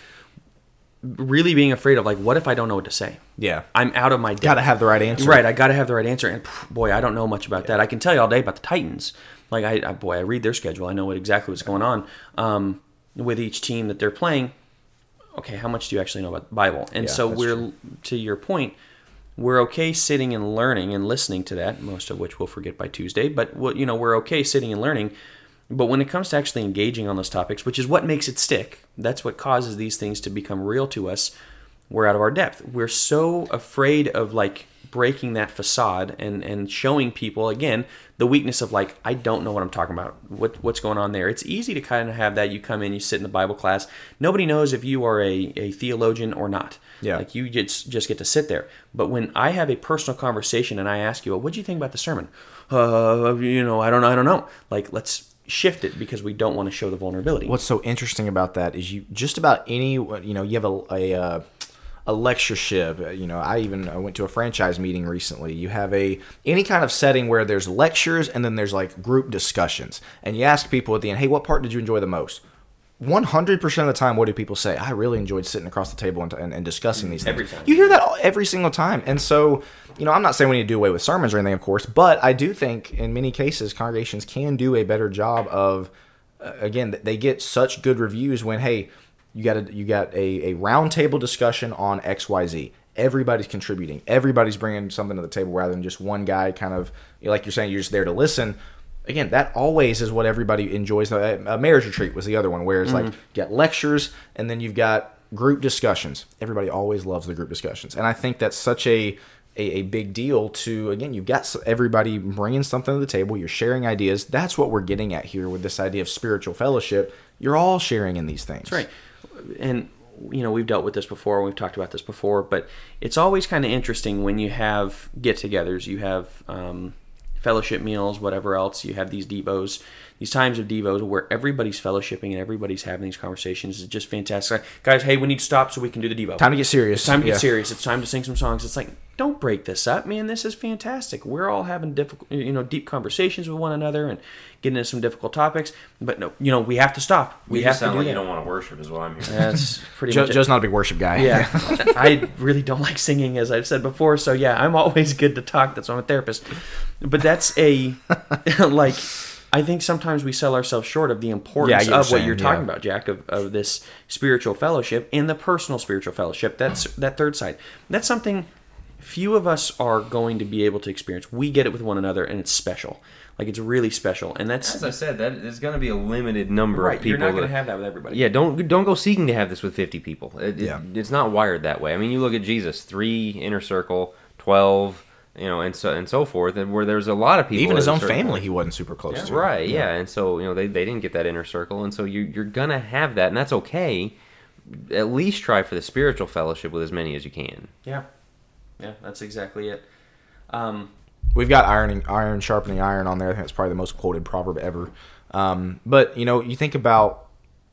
really being afraid of like, what if I don't know what to say? Yeah. I'm out of my depth. Got to have the right answer. Right, I got to have the right answer. And pff, boy, I don't know much about that. I can tell you all day about the Titans. Like I, I boy, I read their schedule. I know what exactly what's going on um, with each team that they're playing. Okay, how much do you actually know about the Bible? And Yeah, so we're true. to your point. We're okay sitting and learning and listening to that, most of which we'll forget by Tuesday. But what you know, we're okay sitting and learning. But when it comes to actually engaging on those topics, which is what makes it stick, that's what causes these things to become real to us. We're out of our depth. We're so afraid of like breaking that facade and and showing people again the weakness of like I don't know what I'm talking about. What what's going on there? It's easy to kind of have that. You come in, you sit in the Bible class. Nobody knows if you are a, a theologian or not. Yeah. Like you just just get to sit there. But when I have a personal conversation and I ask you, well, what do you think about the sermon? Uh, you know, I don't know, I don't know. Like let's shift it because we don't want to show the vulnerability. What's so interesting about that is you just about any you know you have a a, uh, a lectureship. uh, You know, I even I went to a franchise meeting recently. You have a any kind of setting where there's lectures and then there's like group discussions, and you ask people at the end, "Hey, what part did you enjoy the most?" One hundred percent of the time, what do people say? I really enjoyed sitting across the table and, and, and discussing these things. Every time. You hear that all, every single time, and so you know, I'm not saying we need to do away with sermons or anything, of course, but I do think in many cases congregations can do a better job of uh, again they get such good reviews when hey you got a you got a, a round table discussion on xyz everybody's contributing. Everybody's bringing something to the table rather than just one guy kind of like you're saying you're just there to listen. Again that always is what everybody enjoys. A marriage retreat was the other one where it's like you got lectures and then you've got group discussions. Everybody always loves the group discussions. And i think that's such a a, a big deal to again you've got everybody bringing something to the table you're sharing ideas. That's what we're getting at here with this idea of spiritual fellowship. You're all sharing in these things. That's right. And you know, we've dealt with this before, we've talked about this before, but it's always kind of interesting when you have get-togethers, you have um, fellowship meals, whatever else, you have these devos, these times of devos where everybody's fellowshipping and everybody's having these conversations. is just fantastic. Guys, hey, we need to stop so we can do the devo. time to get serious It's time to get Yeah. serious. It's time to sing some songs. It's like, don't break this up, man. This is fantastic. We're all having difficult, you know, deep conversations with one another and getting into some difficult topics. But no, you know, we have to stop. We you have just to sound do like that. you don't want to worship, is what I'm hearing. That's pretty Joe, much. it. joe's not a big worship guy Yeah, I really don't like singing, as I've said before. So yeah, I'm always good to talk. That's why I'm a therapist. But that's a like. I think sometimes we sell ourselves short of the importance get what of you're what you're talking yeah. about, Jack, of, of this spiritual fellowship and the personal spiritual fellowship. That's that third side. That's something few of us are going to be able to experience. We get it with one another, and it's special. Like it's really special, and that's As I said, that there's going to be a limited number right. of people. You're not going to have that with everybody. Yeah, don't don't go seeking to have this with 50 people. It, it- Yeah. it's not wired that way. I mean, you look at Jesus, three inner circle, 12, you know, and so and so forth, and where there's a lot of people. even his own family point. he wasn't super close to Right, yeah. and so you know they, they didn't get that inner circle, and so you you're gonna have that, and that's okay. At least try for the spiritual fellowship with as many as you can. yeah, yeah. That's exactly it. Um, We've got ironing, iron sharpening iron on there. I think that's probably the most quoted proverb ever. Um, but you know, you think about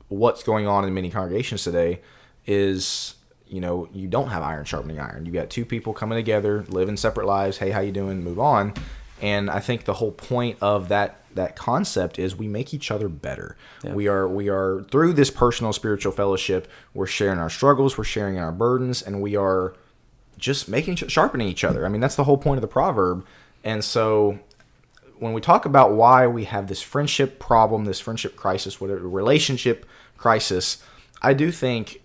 what's going on in many congregations today. Is you know you don't have iron sharpening iron. You got two people coming together, living separate lives. Hey, how you doing? Move on. And I think the whole point of that that concept is we make each other better. We are we are through this personal spiritual fellowship. We're sharing our struggles, we're sharing our burdens, and we are just making sharpening each other. I mean, that's the whole point of the proverb. And so when we talk about why we have this friendship problem, this friendship crisis, whatever relationship crisis, I do think,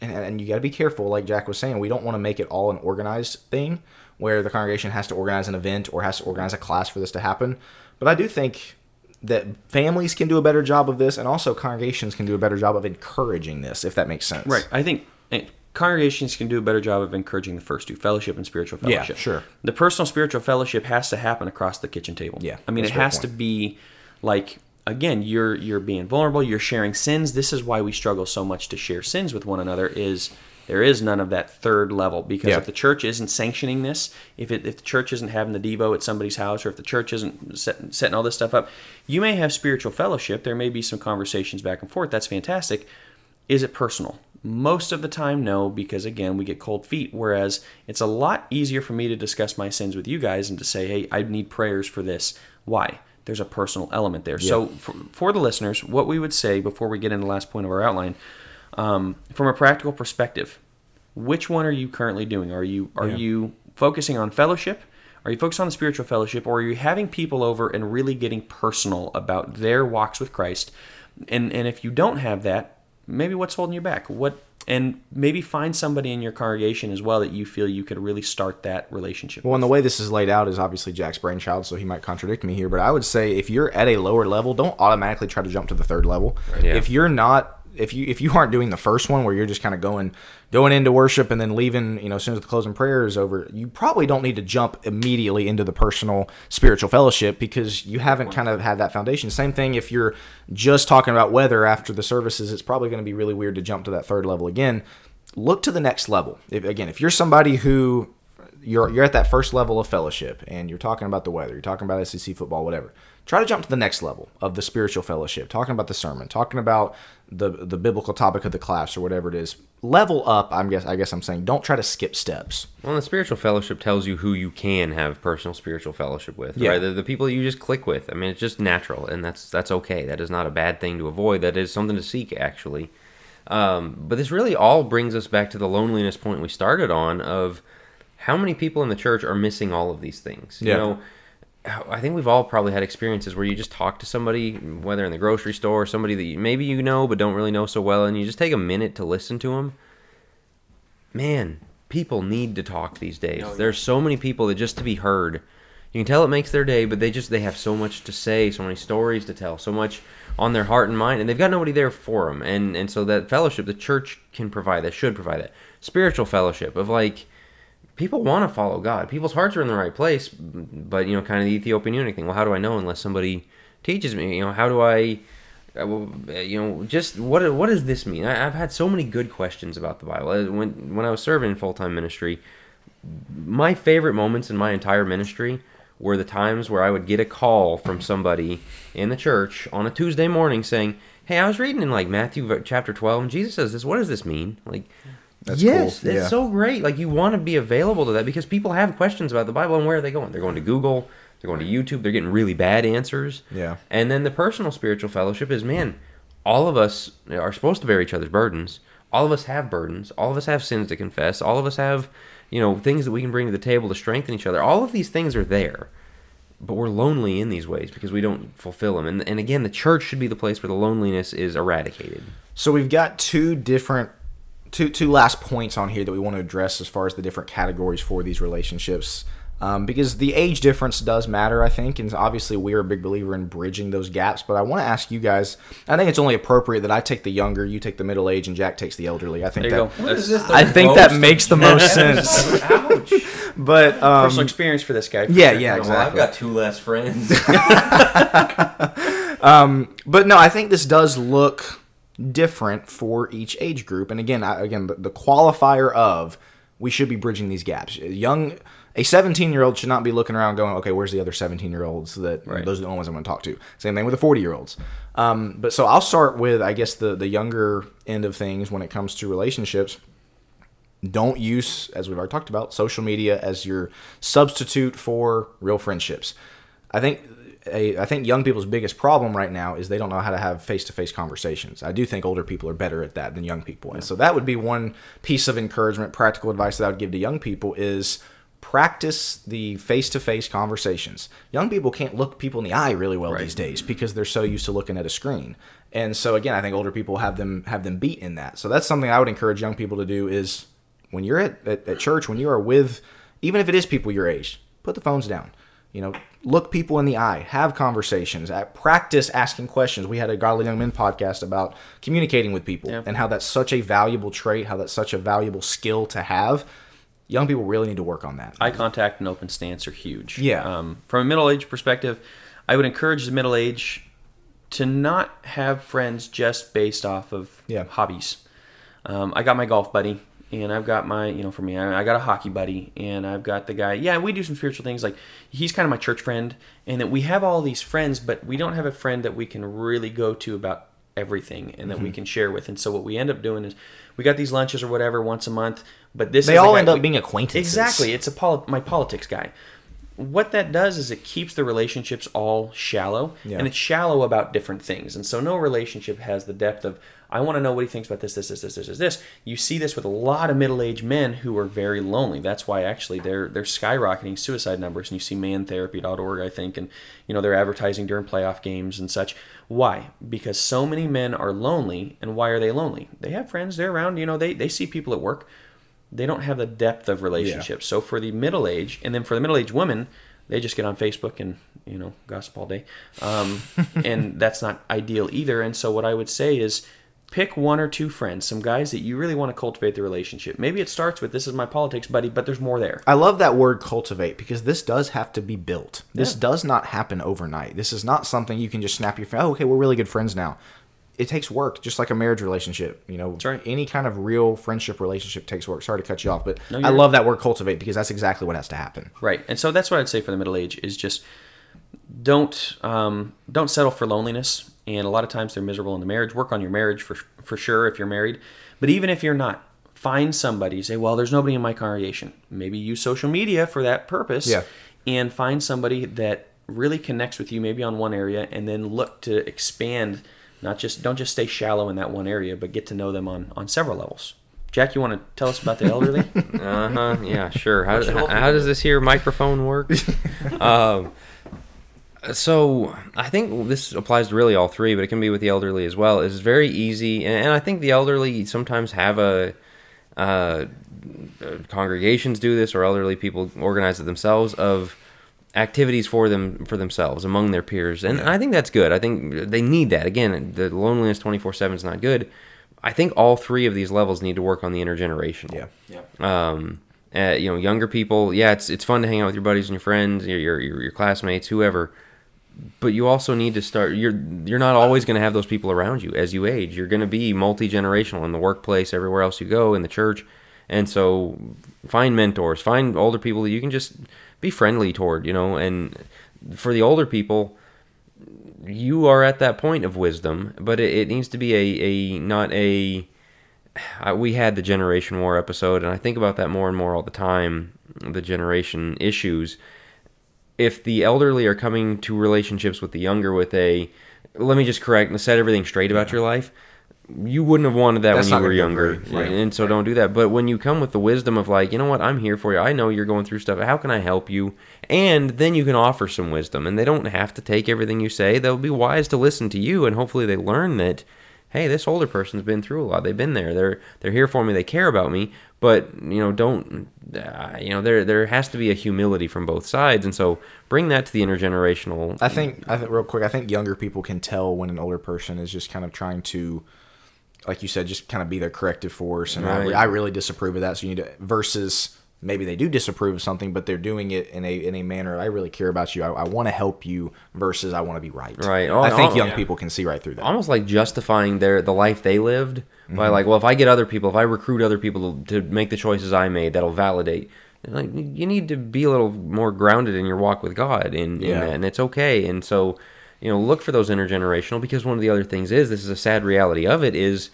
and, and you got to be careful, like Jack was saying, we don't want to make it all an organized thing where the congregation has to organize an event or has to organize a class for this to happen. But I do think that families can do a better job of this, and also congregations can do a better job of encouraging this, if that makes sense. Right. I think eh, congregations can do a better job of encouraging the first two, fellowship and spiritual fellowship. Yeah, sure. The personal spiritual fellowship has to happen across the kitchen table. Yeah, I mean, it has to be like again, you're you're being vulnerable, you're sharing sins. This is why we struggle so much to share sins with one another is there is none of that third level because Yeah. if the church isn't sanctioning this, if it, if the church isn't having the devo at somebody's house, or if the church isn't set, setting all this stuff up, you may have spiritual fellowship. There may be some conversations back and forth. That's fantastic. Is it personal? Most of the time, no, because again, we get cold feet. Whereas it's a lot easier for me to discuss my sins with you guys and to say, hey, I need prayers for this. Why? There's a personal element there. So, for, for the listeners, what we would say before we get into the last point of our outline, um, from a practical perspective, which one are you currently doing? Are you are you focusing on fellowship? Are you focused on the spiritual fellowship, or are you having people over and really getting personal about their walks with Christ? And and if you don't have that, maybe what's holding you back? What and maybe find somebody in your congregation as well that you feel you could really start that relationship. Well, and the way this is laid out is obviously Jack's brainchild, so he might contradict me here. But I would say if you're at a lower level, don't automatically try to jump to the third level. Yeah. If you're not, if you if you aren't doing the first one where you're just kind of going going into worship and then leaving, you know, as soon as the closing prayer is over, you probably don't need to jump immediately into the personal spiritual fellowship because you haven't kind of had that foundation. Same thing if you're just talking about weather after the services, it's probably going to be really weird to jump to that third level again. Look to the next level. If, again, if you're somebody who you're you're at that first level of fellowship and you're talking about the weather, you're talking about SEC football, whatever. Try to jump to the next level of the spiritual fellowship, talking about the sermon, talking about the the biblical topic of the class or whatever it is. Level up, I'm guess I guess I'm saying don't try to skip steps. Well, the spiritual fellowship tells you who you can have personal spiritual fellowship with, Yeah. right? The, the people you just click with. I mean, it's just natural, and that's that's okay. That is not a bad thing to avoid. That is something to seek, actually. Um, but this really all brings us back to the loneliness point we started on of how many people in the church are missing all of these things. You Yeah. know, I think we've all probably had experiences where you just talk to somebody, whether in the grocery store or somebody that you, maybe you know but don't really know so well, and you just take a minute to listen to them. Man, people need to talk these days. Oh, There's so many people that just to be heard. You can tell it makes their day, but they just they have so much to say, so many stories to tell, so much on their heart and mind, and they've got nobody there for them. And and so that fellowship, the church can provide that, should provide that spiritual fellowship of like people want to follow God. People's hearts are in the right place, but you know, kind of the Ethiopian eunuch thing. Well, how do I know unless somebody teaches me? You know, how do I, uh, uh, you know, just what what does this mean? I, I've had so many good questions about the Bible. Uh, When when I was serving in full time ministry, my favorite moments in my entire ministry were the times where I would get a call from somebody in the church on a Tuesday morning saying, "Hey, I was reading in like Matthew chapter 12 and Jesus says this. What does this mean?" Like That's yes, cool. it's Yeah. so great. Like you want to be available to that because people have questions about the Bible and where are they going? They're going to Google, they're going to YouTube, they're getting really bad answers. Yeah. And then the personal spiritual fellowship is man, all of us are supposed to bear each other's burdens. All of us have burdens. All of us have sins to confess. All of us have, you know, things that we can bring to the table to strengthen each other. All of these things are there. But we're lonely in these ways because we don't fulfill them. And, and again, the church should be the place where the loneliness is eradicated. So we've got two different two two last points on here that we want to address as far as the different categories for these relationships. Um, because the age difference does matter, I think, and obviously we're a big believer in bridging those gaps. But I want to ask you guys. I think it's only appropriate that I take the younger, you take the middle age, and Jack takes the elderly. I think There you that go. That's I think that makes the most sense. Ouch. But um, personal experience for this guy. for yeah, sure. yeah, You exactly. Well, I've got two less friends. but no, I think this does look different for each age group. And again, I, again, the, the qualifier of we should be bridging these gaps. A young, a 17 year old should not be looking around going, okay, where's the other 17 year olds that Right. those are the only ones I'm going to talk to. Same thing with the 40 year olds. Um, but so I'll start with, I guess, the the younger end of things when it comes to relationships. Don't use, as we've already talked about, social media as your substitute for real friendships. I think a, I think young people's biggest problem right now is they don't know how to have face to face conversations. I do think older people are better at that than young people, and so that would be one piece of encouragement, practical advice that I would give to young people is practice the face to face conversations. Young people can't look people in the eye really well Right. these days because they're so used to looking at a screen. And so again, I think older people have them have them beat in that. So that's something I would encourage young people to do is when you're at, at, at church, when you are with even if it is people your age, put the phones down. You know, look people in the eye, have conversations, at practice asking questions. We had a Godly Young Men podcast about communicating with people Yeah. and how that's such a valuable trait, how that's such a valuable skill to have. Young people really need to work on that. eye contact and open stance are huge. Yeah. Um, from a middle age perspective, I would encourage the middle age to not have friends just based off of Yeah. hobbies. Um, I got my golf buddy, and I've got my, you know, for me, I, I got a hockey buddy, and I've got the guy. Yeah, we do some spiritual things. Like he's kind of my church friend, and that we have all these friends, but we don't have a friend that we can really go to about everything and that we Mm-hmm. can share with. And so what we end up doing is we got these lunches or whatever once a month, but this They is all end up we- being acquaintances. Exactly, it's a poli- my politics guy. What that does is it keeps the relationships all shallow, Yeah. and it's shallow about different things. And so no relationship has the depth of I want to know what he thinks about this, this, this, this, this, this, this. You see this with a lot of middle-aged men who are very lonely. That's why actually they're they're skyrocketing suicide numbers. And you see mantherapy.org, I think, and you know they're advertising during playoff games and such. Why? Because so many men are lonely, and why are they lonely? They have friends, they're around, you know, they they see people at work they don't have the depth of relationships. So for the middle age, and then for the middle aged women, they just get on Facebook and you know gossip all day, um, and that's not ideal either. And so what I would say is pick one or two friends, some guys that you really want to cultivate the relationship. Maybe it starts with this is my politics buddy, but there's more there. I love that word cultivate because this does have to be built. This Yeah. does not happen overnight. This is not something you can just snap your oh, okay, we're really good friends now. It takes work, just like a marriage relationship. You know, right. any kind of real friendship relationship takes work. Sorry to cut you off, but No, I love that word cultivate because that's exactly what has to happen. Right, and so that's what I'd say for the middle age is just don't um, don't settle for loneliness. And a lot of times they're miserable in the marriage. Work on your marriage for for sure if you're married, but even if you're not, find somebody. Say, well, there's nobody in my congregation. Maybe use social media for that purpose. Yeah. and find somebody that really connects with you, maybe on one area, and then look to expand. Not just don't just stay shallow in that one area, but get to know them on on several levels. Jack, you want to tell us about the elderly? Uh huh. Yeah, sure. How, how, how does this here microphone work? um, so I think this applies to really all three, but it can be with the elderly as well. It's very easy, and, I think the elderly sometimes have a. Uh, congregations do this, or elderly people organize it themselves of activities for them for themselves among their peers, and I think that's good. I think they need that. Again, the loneliness twenty four seven is not good. I think all three of these levels need to work on the intergenerational Yeah. yeah. um, uh, you know, younger people, yeah, it's it's fun to hang out with your buddies and your friends, your your, your, your classmates, whoever. But you also need to start. You're you're not always going to have those people around you as you age. You're going to be multi generational in the workplace, everywhere else you go, in the church, and so find mentors, find older people that you can just be friendly toward. You know, and for the older people, you are at that point of wisdom, but it, it needs to be a, a not a. I, we had the generation war episode, and I think about that more and more all the time. The generation issues. If the elderly are coming to relationships with the younger with a, let me just correct and set everything straight about your life. You wouldn't have wanted that That's when you were younger, right. and so don't do that. But when you come with the wisdom of like, you know what, I'm here for you. I know you're going through stuff. How can I help you? And then you can offer some wisdom, and they don't have to take everything you say. They'll be wise to listen to you, and hopefully they learn that, hey, this older person's been through a lot. They've been there. They're they're here for me. They care about me. But you know, don't uh, you know? There there has to be a humility from both sides, and so bring that to the intergenerational. I think I think real quick, I think younger people can tell when an older person is just kind of trying to like you said, just kind of be their corrective force. And I, Right. I really disapprove of that. So you need to versus maybe they do disapprove of something, but they're doing it in a in a manner I really care about you. I, I want to help you versus I want to be right. Right. I think oh, young yeah. people can see right through that. almost like justifying their the life they lived Mm-hmm. by like, well, if I get other people, if I recruit other people to, to make the choices I made, that'll validate. Like you need to be a little more grounded in your walk with God, in, in Yeah. that, and it's okay. And so, you know, look for those intergenerational because one of the other things is this is a sad reality of it is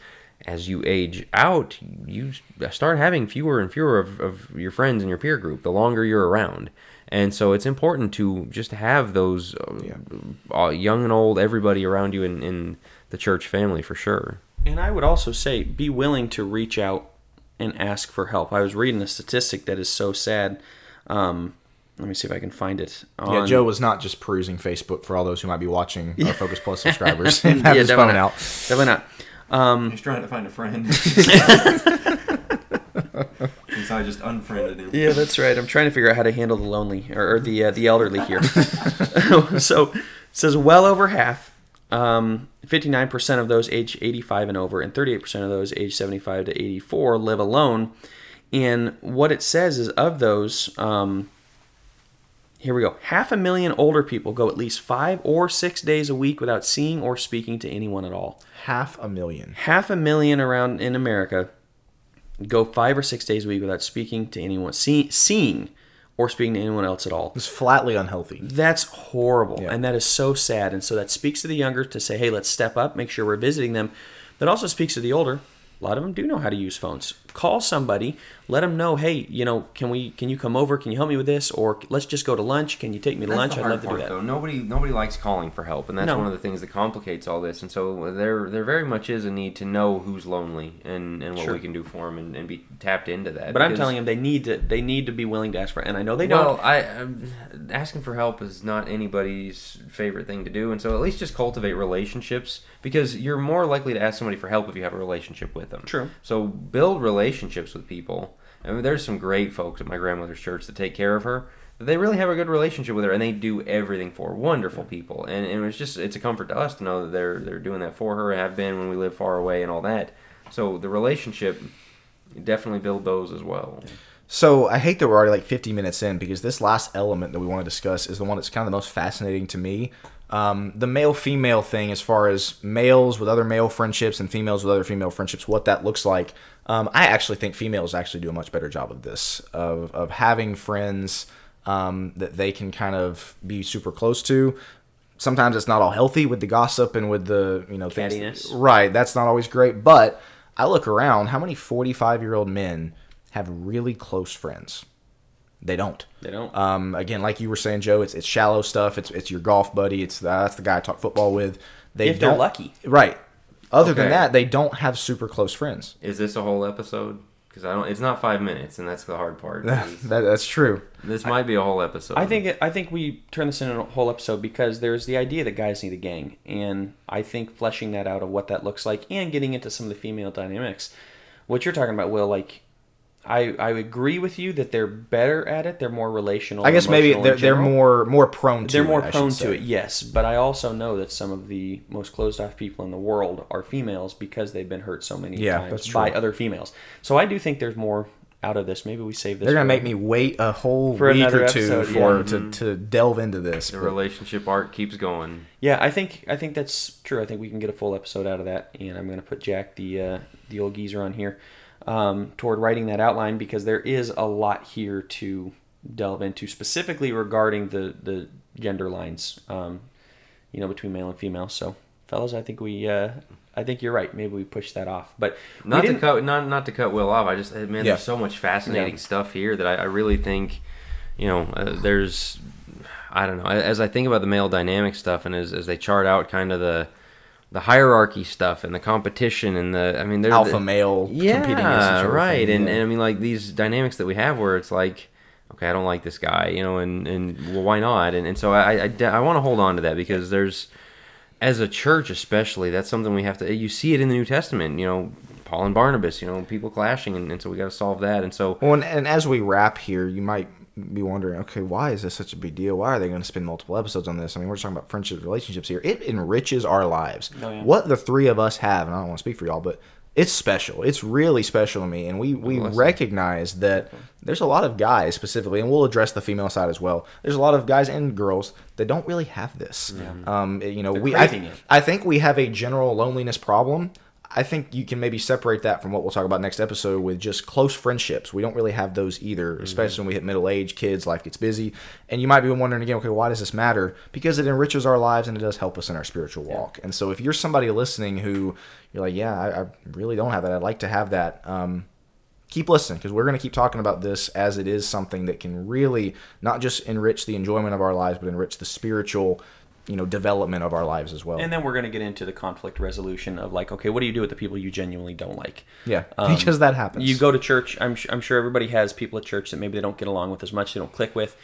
as you age out, you start having fewer and fewer of, of your friends in your peer group the longer you're around. And so it's important to just have those uh, uh, young and old, everybody around you in, in the church family for sure. And I would also say be willing to reach out and ask for help. I was reading a statistic that is so sad. Um, let me see if I can find it. Yeah, Joe was not just perusing Facebook for all those who might be watching our Focus Plus subscribers and have Yeah, his phone definitely out. Definitely not. Um, He's trying to find a friend. and so I just unfriended him. Yeah, that's right. I'm trying to figure out how to handle the lonely or, or the uh, the elderly here. so it says well over half, um, 59% of those age 85 and over, and 38% of those age 75 to 84 live alone. And what it says is of those, um, here we go. Half a million older people go at least five or six days a week without seeing or speaking to anyone at all. Half a million. Half a million around in America go five or six days a week without speaking to anyone, see, seeing or speaking to anyone else at all. It's flatly unhealthy. That's horrible, Yeah. and that is so sad. And so that speaks to the younger to say, "Hey, let's step up, make sure we're visiting them." That also speaks to the older. A lot of them do know how to use phones. Call somebody, let them know, "Hey, you know, can we? Can you come over? Can you help me with this? Or let's just go to lunch. Can you take me to That's lunch? I'd love to do that." Though nobody nobody likes calling for help, and that's No. one of the things that complicates all this. And so there there very much is a need to know who's lonely and, and what Sure. we can do for them and, and be tapped into that. But I'm telling them they need to. They need to be willing to ask for. And I know they don't. Well, I um, asking for help is not anybody's favorite thing to do, and so at least just cultivate relationships because you're more likely to ask somebody for help if you have a relationship with them. True. So build relationships with people. I mean, there's some great folks at my grandmother's church that take care of her. They really have a good relationship with her, and they do everything for her. Wonderful people, and, and it's just it's a comfort to us to know that they're they're doing that for her, and have been when we live far away, and all that. So the relationship, definitely build those as well. So I hate that we're already like 50 minutes in because this last element that we want to discuss is the one that's kind of the most fascinating to me. Um, the male female thing, as far as males with other male friendships and females with other female friendships, what that looks like. Um, I actually think females actually do a much better job of this, of, of having friends um, that they can kind of be super close to. Sometimes it's not all healthy with the gossip and with the you know things. Cattiness. Right, that's not always great. But I look around, how many 45 year old men have really close friends? They don't. They don't. Um, again, like you were saying, Joe, it's it's shallow stuff. It's it's your golf buddy. It's that's the guy I talk football with. They If they're don't, lucky. right? Other than that, they don't have super close friends. Is this a whole episode? Because I don't. It's not five minutes, and that's the hard part. that, is that's true. this might be a whole episode. I think I think we turn this into a whole episode because there's the idea that guys need a gang, and I think fleshing that out of what that looks like and getting into some of the female dynamics. What you're talking about, Will, like I I agree with you that they're better at it. They're more relational. I guess maybe they're, they're more more prone to. they're it, more I prone to say. it, yes. But I also know that some of the most closed off people in the world are females because they've been hurt so many Yeah, times by other females. So I do think there's more out of this. Maybe we save this. They're gonna for- make me wait a whole For week another or two episode, for yeah. to, to delve into this. the but- relationship arc keeps going. Yeah, I think I think that's true. I think we can get a full episode out of that, and I'm going to put Jack, the uh, the old geezer, on here um, toward writing that outline because there is a lot here to delve into, specifically regarding the the gender lines, um, you know, between male and female. So, fellas, I think we, uh, I think you're right. Maybe we push that off, but Not to cut not not to cut Will off. I just man, Yeah. there's so much fascinating Yeah. stuff here that I, I really think, you know, uh, there's, I don't know. As I think about the male dynamic stuff, and as as they chart out kind of the the hierarchy stuff and the competition and the I mean, there's alpha the, male competing yeah, right. And, yeah. and I mean, like these dynamics that we have where it's like, okay, I don't like this guy, you know, and, and well, why not? And, and so I, I, I want to hold on to that because there's, as a church especially, that's something we have to, you see it in the New Testament, you know, Paul and Barnabas, you know, people clashing. And, and so we got to solve that. And so, Well, and, and as we wrap here, you might be wondering, okay, why is this such a big deal? Why are they going to spend multiple episodes on this? I mean, we're talking about friendships, relationships here. It enriches our lives. Oh, yeah. What the three of us have, and I don't want to speak for y'all, but it's special. It's really special to me, and we we Listen. recognize that there's a lot of guys specifically, and we'll address the female side as well. There's a lot of guys and girls that don't really have this. Um, you know, They're we I. I think we have a general loneliness problem. I think you can maybe separate that from what we'll talk about next episode with just close friendships. We don't really have those either, especially when we hit middle age, kids, life gets busy. And you might be wondering again, okay, why does this matter? Because it enriches our lives and it does help us in our spiritual walk. And so if you're somebody listening who you're like, yeah, I, I really don't have that, I'd like to have that. Um, keep listening because we're going to keep talking about this as it is something that can really not just enrich the enjoyment of our lives, but enrich the spiritual, you know, development of our lives as well. And then we're going to get into the conflict resolution of like, okay, what do you do with the people you genuinely don't like? yeah, Um, because that happens. You go to church. I'm su- I'm sure everybody has people at church that maybe they don't get along with as much. They don't click with.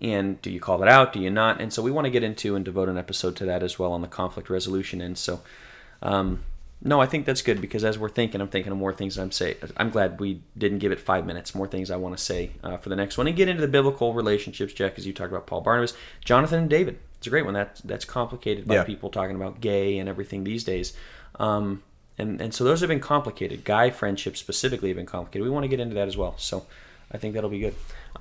And do you call it out? Do you not? And so we want to get into and devote an episode to that as well on the conflict resolution. And so, um, no, I think that's good because as we're thinking, I'm thinking of more things I'm say. I'm glad we didn't give it five minutes. More things I want to say uh, for the next one and get into the biblical relationships, Jack, as you talked about Paul Barnabas, Jonathan and David. It's a great one. That that's complicated by Yeah. people talking about gay and everything these days. Um, and and so those have been complicated. Guy friendships specifically have been complicated. We want to get into that as well. So I think that'll be good.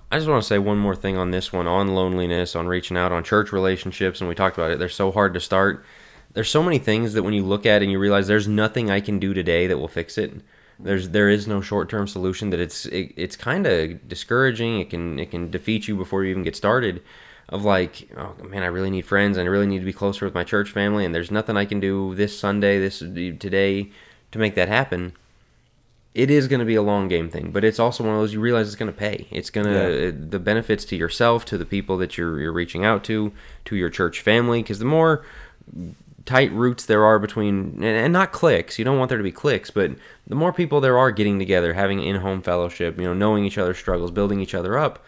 I just want to say one more thing on this one on loneliness, on reaching out, on church relationships, and we talked about it. They're so hard to start. There's so many things that when you look at it and you realize there's nothing I can do today that will fix it. There's there is no short term solution. That it's it, it's kind of discouraging. It can it can defeat you before you even get started. Of like, oh man, I really need friends and I really need to be closer with my church family, and there's nothing I can do this Sunday, this today, to make that happen it is going to be a long game thing, but it's also one of those you realize it's going to pay. It's going to uh, the benefits to yourself, to the people that you're you're reaching out to, to your church family. Because the more tight roots there are between, and, and not cliques. You don't want there to be cliques, but the more people there are getting together, having in-home fellowship, you know, knowing each other's struggles, building each other up.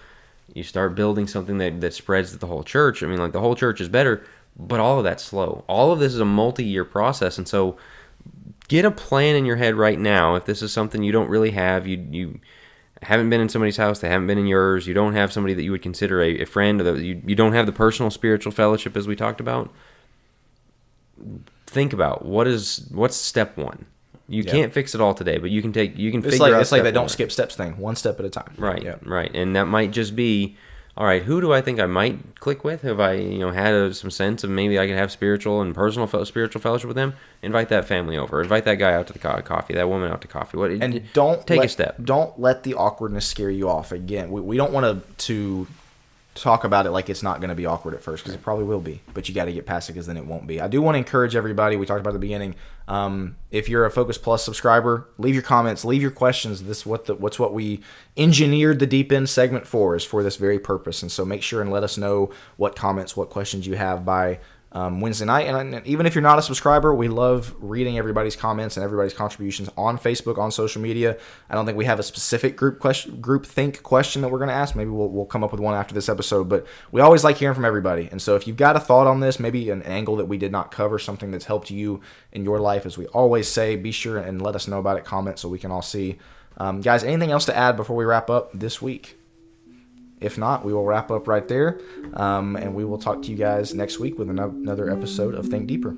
You start building something that that spreads to the whole church. I mean, like the whole church is better, but all of that's slow. All of this is a multi-year process, and so get a plan in your head right now if this is something you don't really have you you haven't been in somebody's house they haven't been in yours you don't have somebody that you would consider a, a friend or that you, you don't have the personal spiritual fellowship as we talked about think about what is what's step one you Yeah. can't fix it all today but you can take you can it's figure like out it's like that don't skip steps thing, one step at a time. Right, Yeah. right, and that might just be, all right. Who do I think I might click with? Have I, you know, had a, some sense of maybe I could have spiritual and personal fel- spiritual fellowship with them? Invite that family over. Invite that guy out to the co- coffee. That woman out to coffee. What? and don't take let, a step. Don't let the awkwardness scare you off. Again, we, we don't want to to talk about it like it's not going to be awkward at first because it probably will be, but you got to get past it because then it won't be. I do want to encourage everybody. We talked about at the beginning. Um, if you're a Focus Plus subscriber, leave your comments, leave your questions. This what the what's what we engineered the deep end segment for is for this very purpose. And so make sure and let us know what comments, what questions you have by um, Wednesday night. And, even if you're not a subscriber, we love reading everybody's comments and everybody's contributions on Facebook, on social media. I don't think we have a specific group question, group think question that we're going to ask. Maybe we'll, we'll come up with one after this episode. But we always like hearing from everybody. And so if you've got a thought on this, maybe an angle that we did not cover, something that's helped you in your life, as we always say, be sure and let us know about it. Comment so we can all see. Um, guys, anything else to add before we wrap up this week? If not, we will wrap up right there, um, and we will talk to you guys next week with another episode of Think Deeper.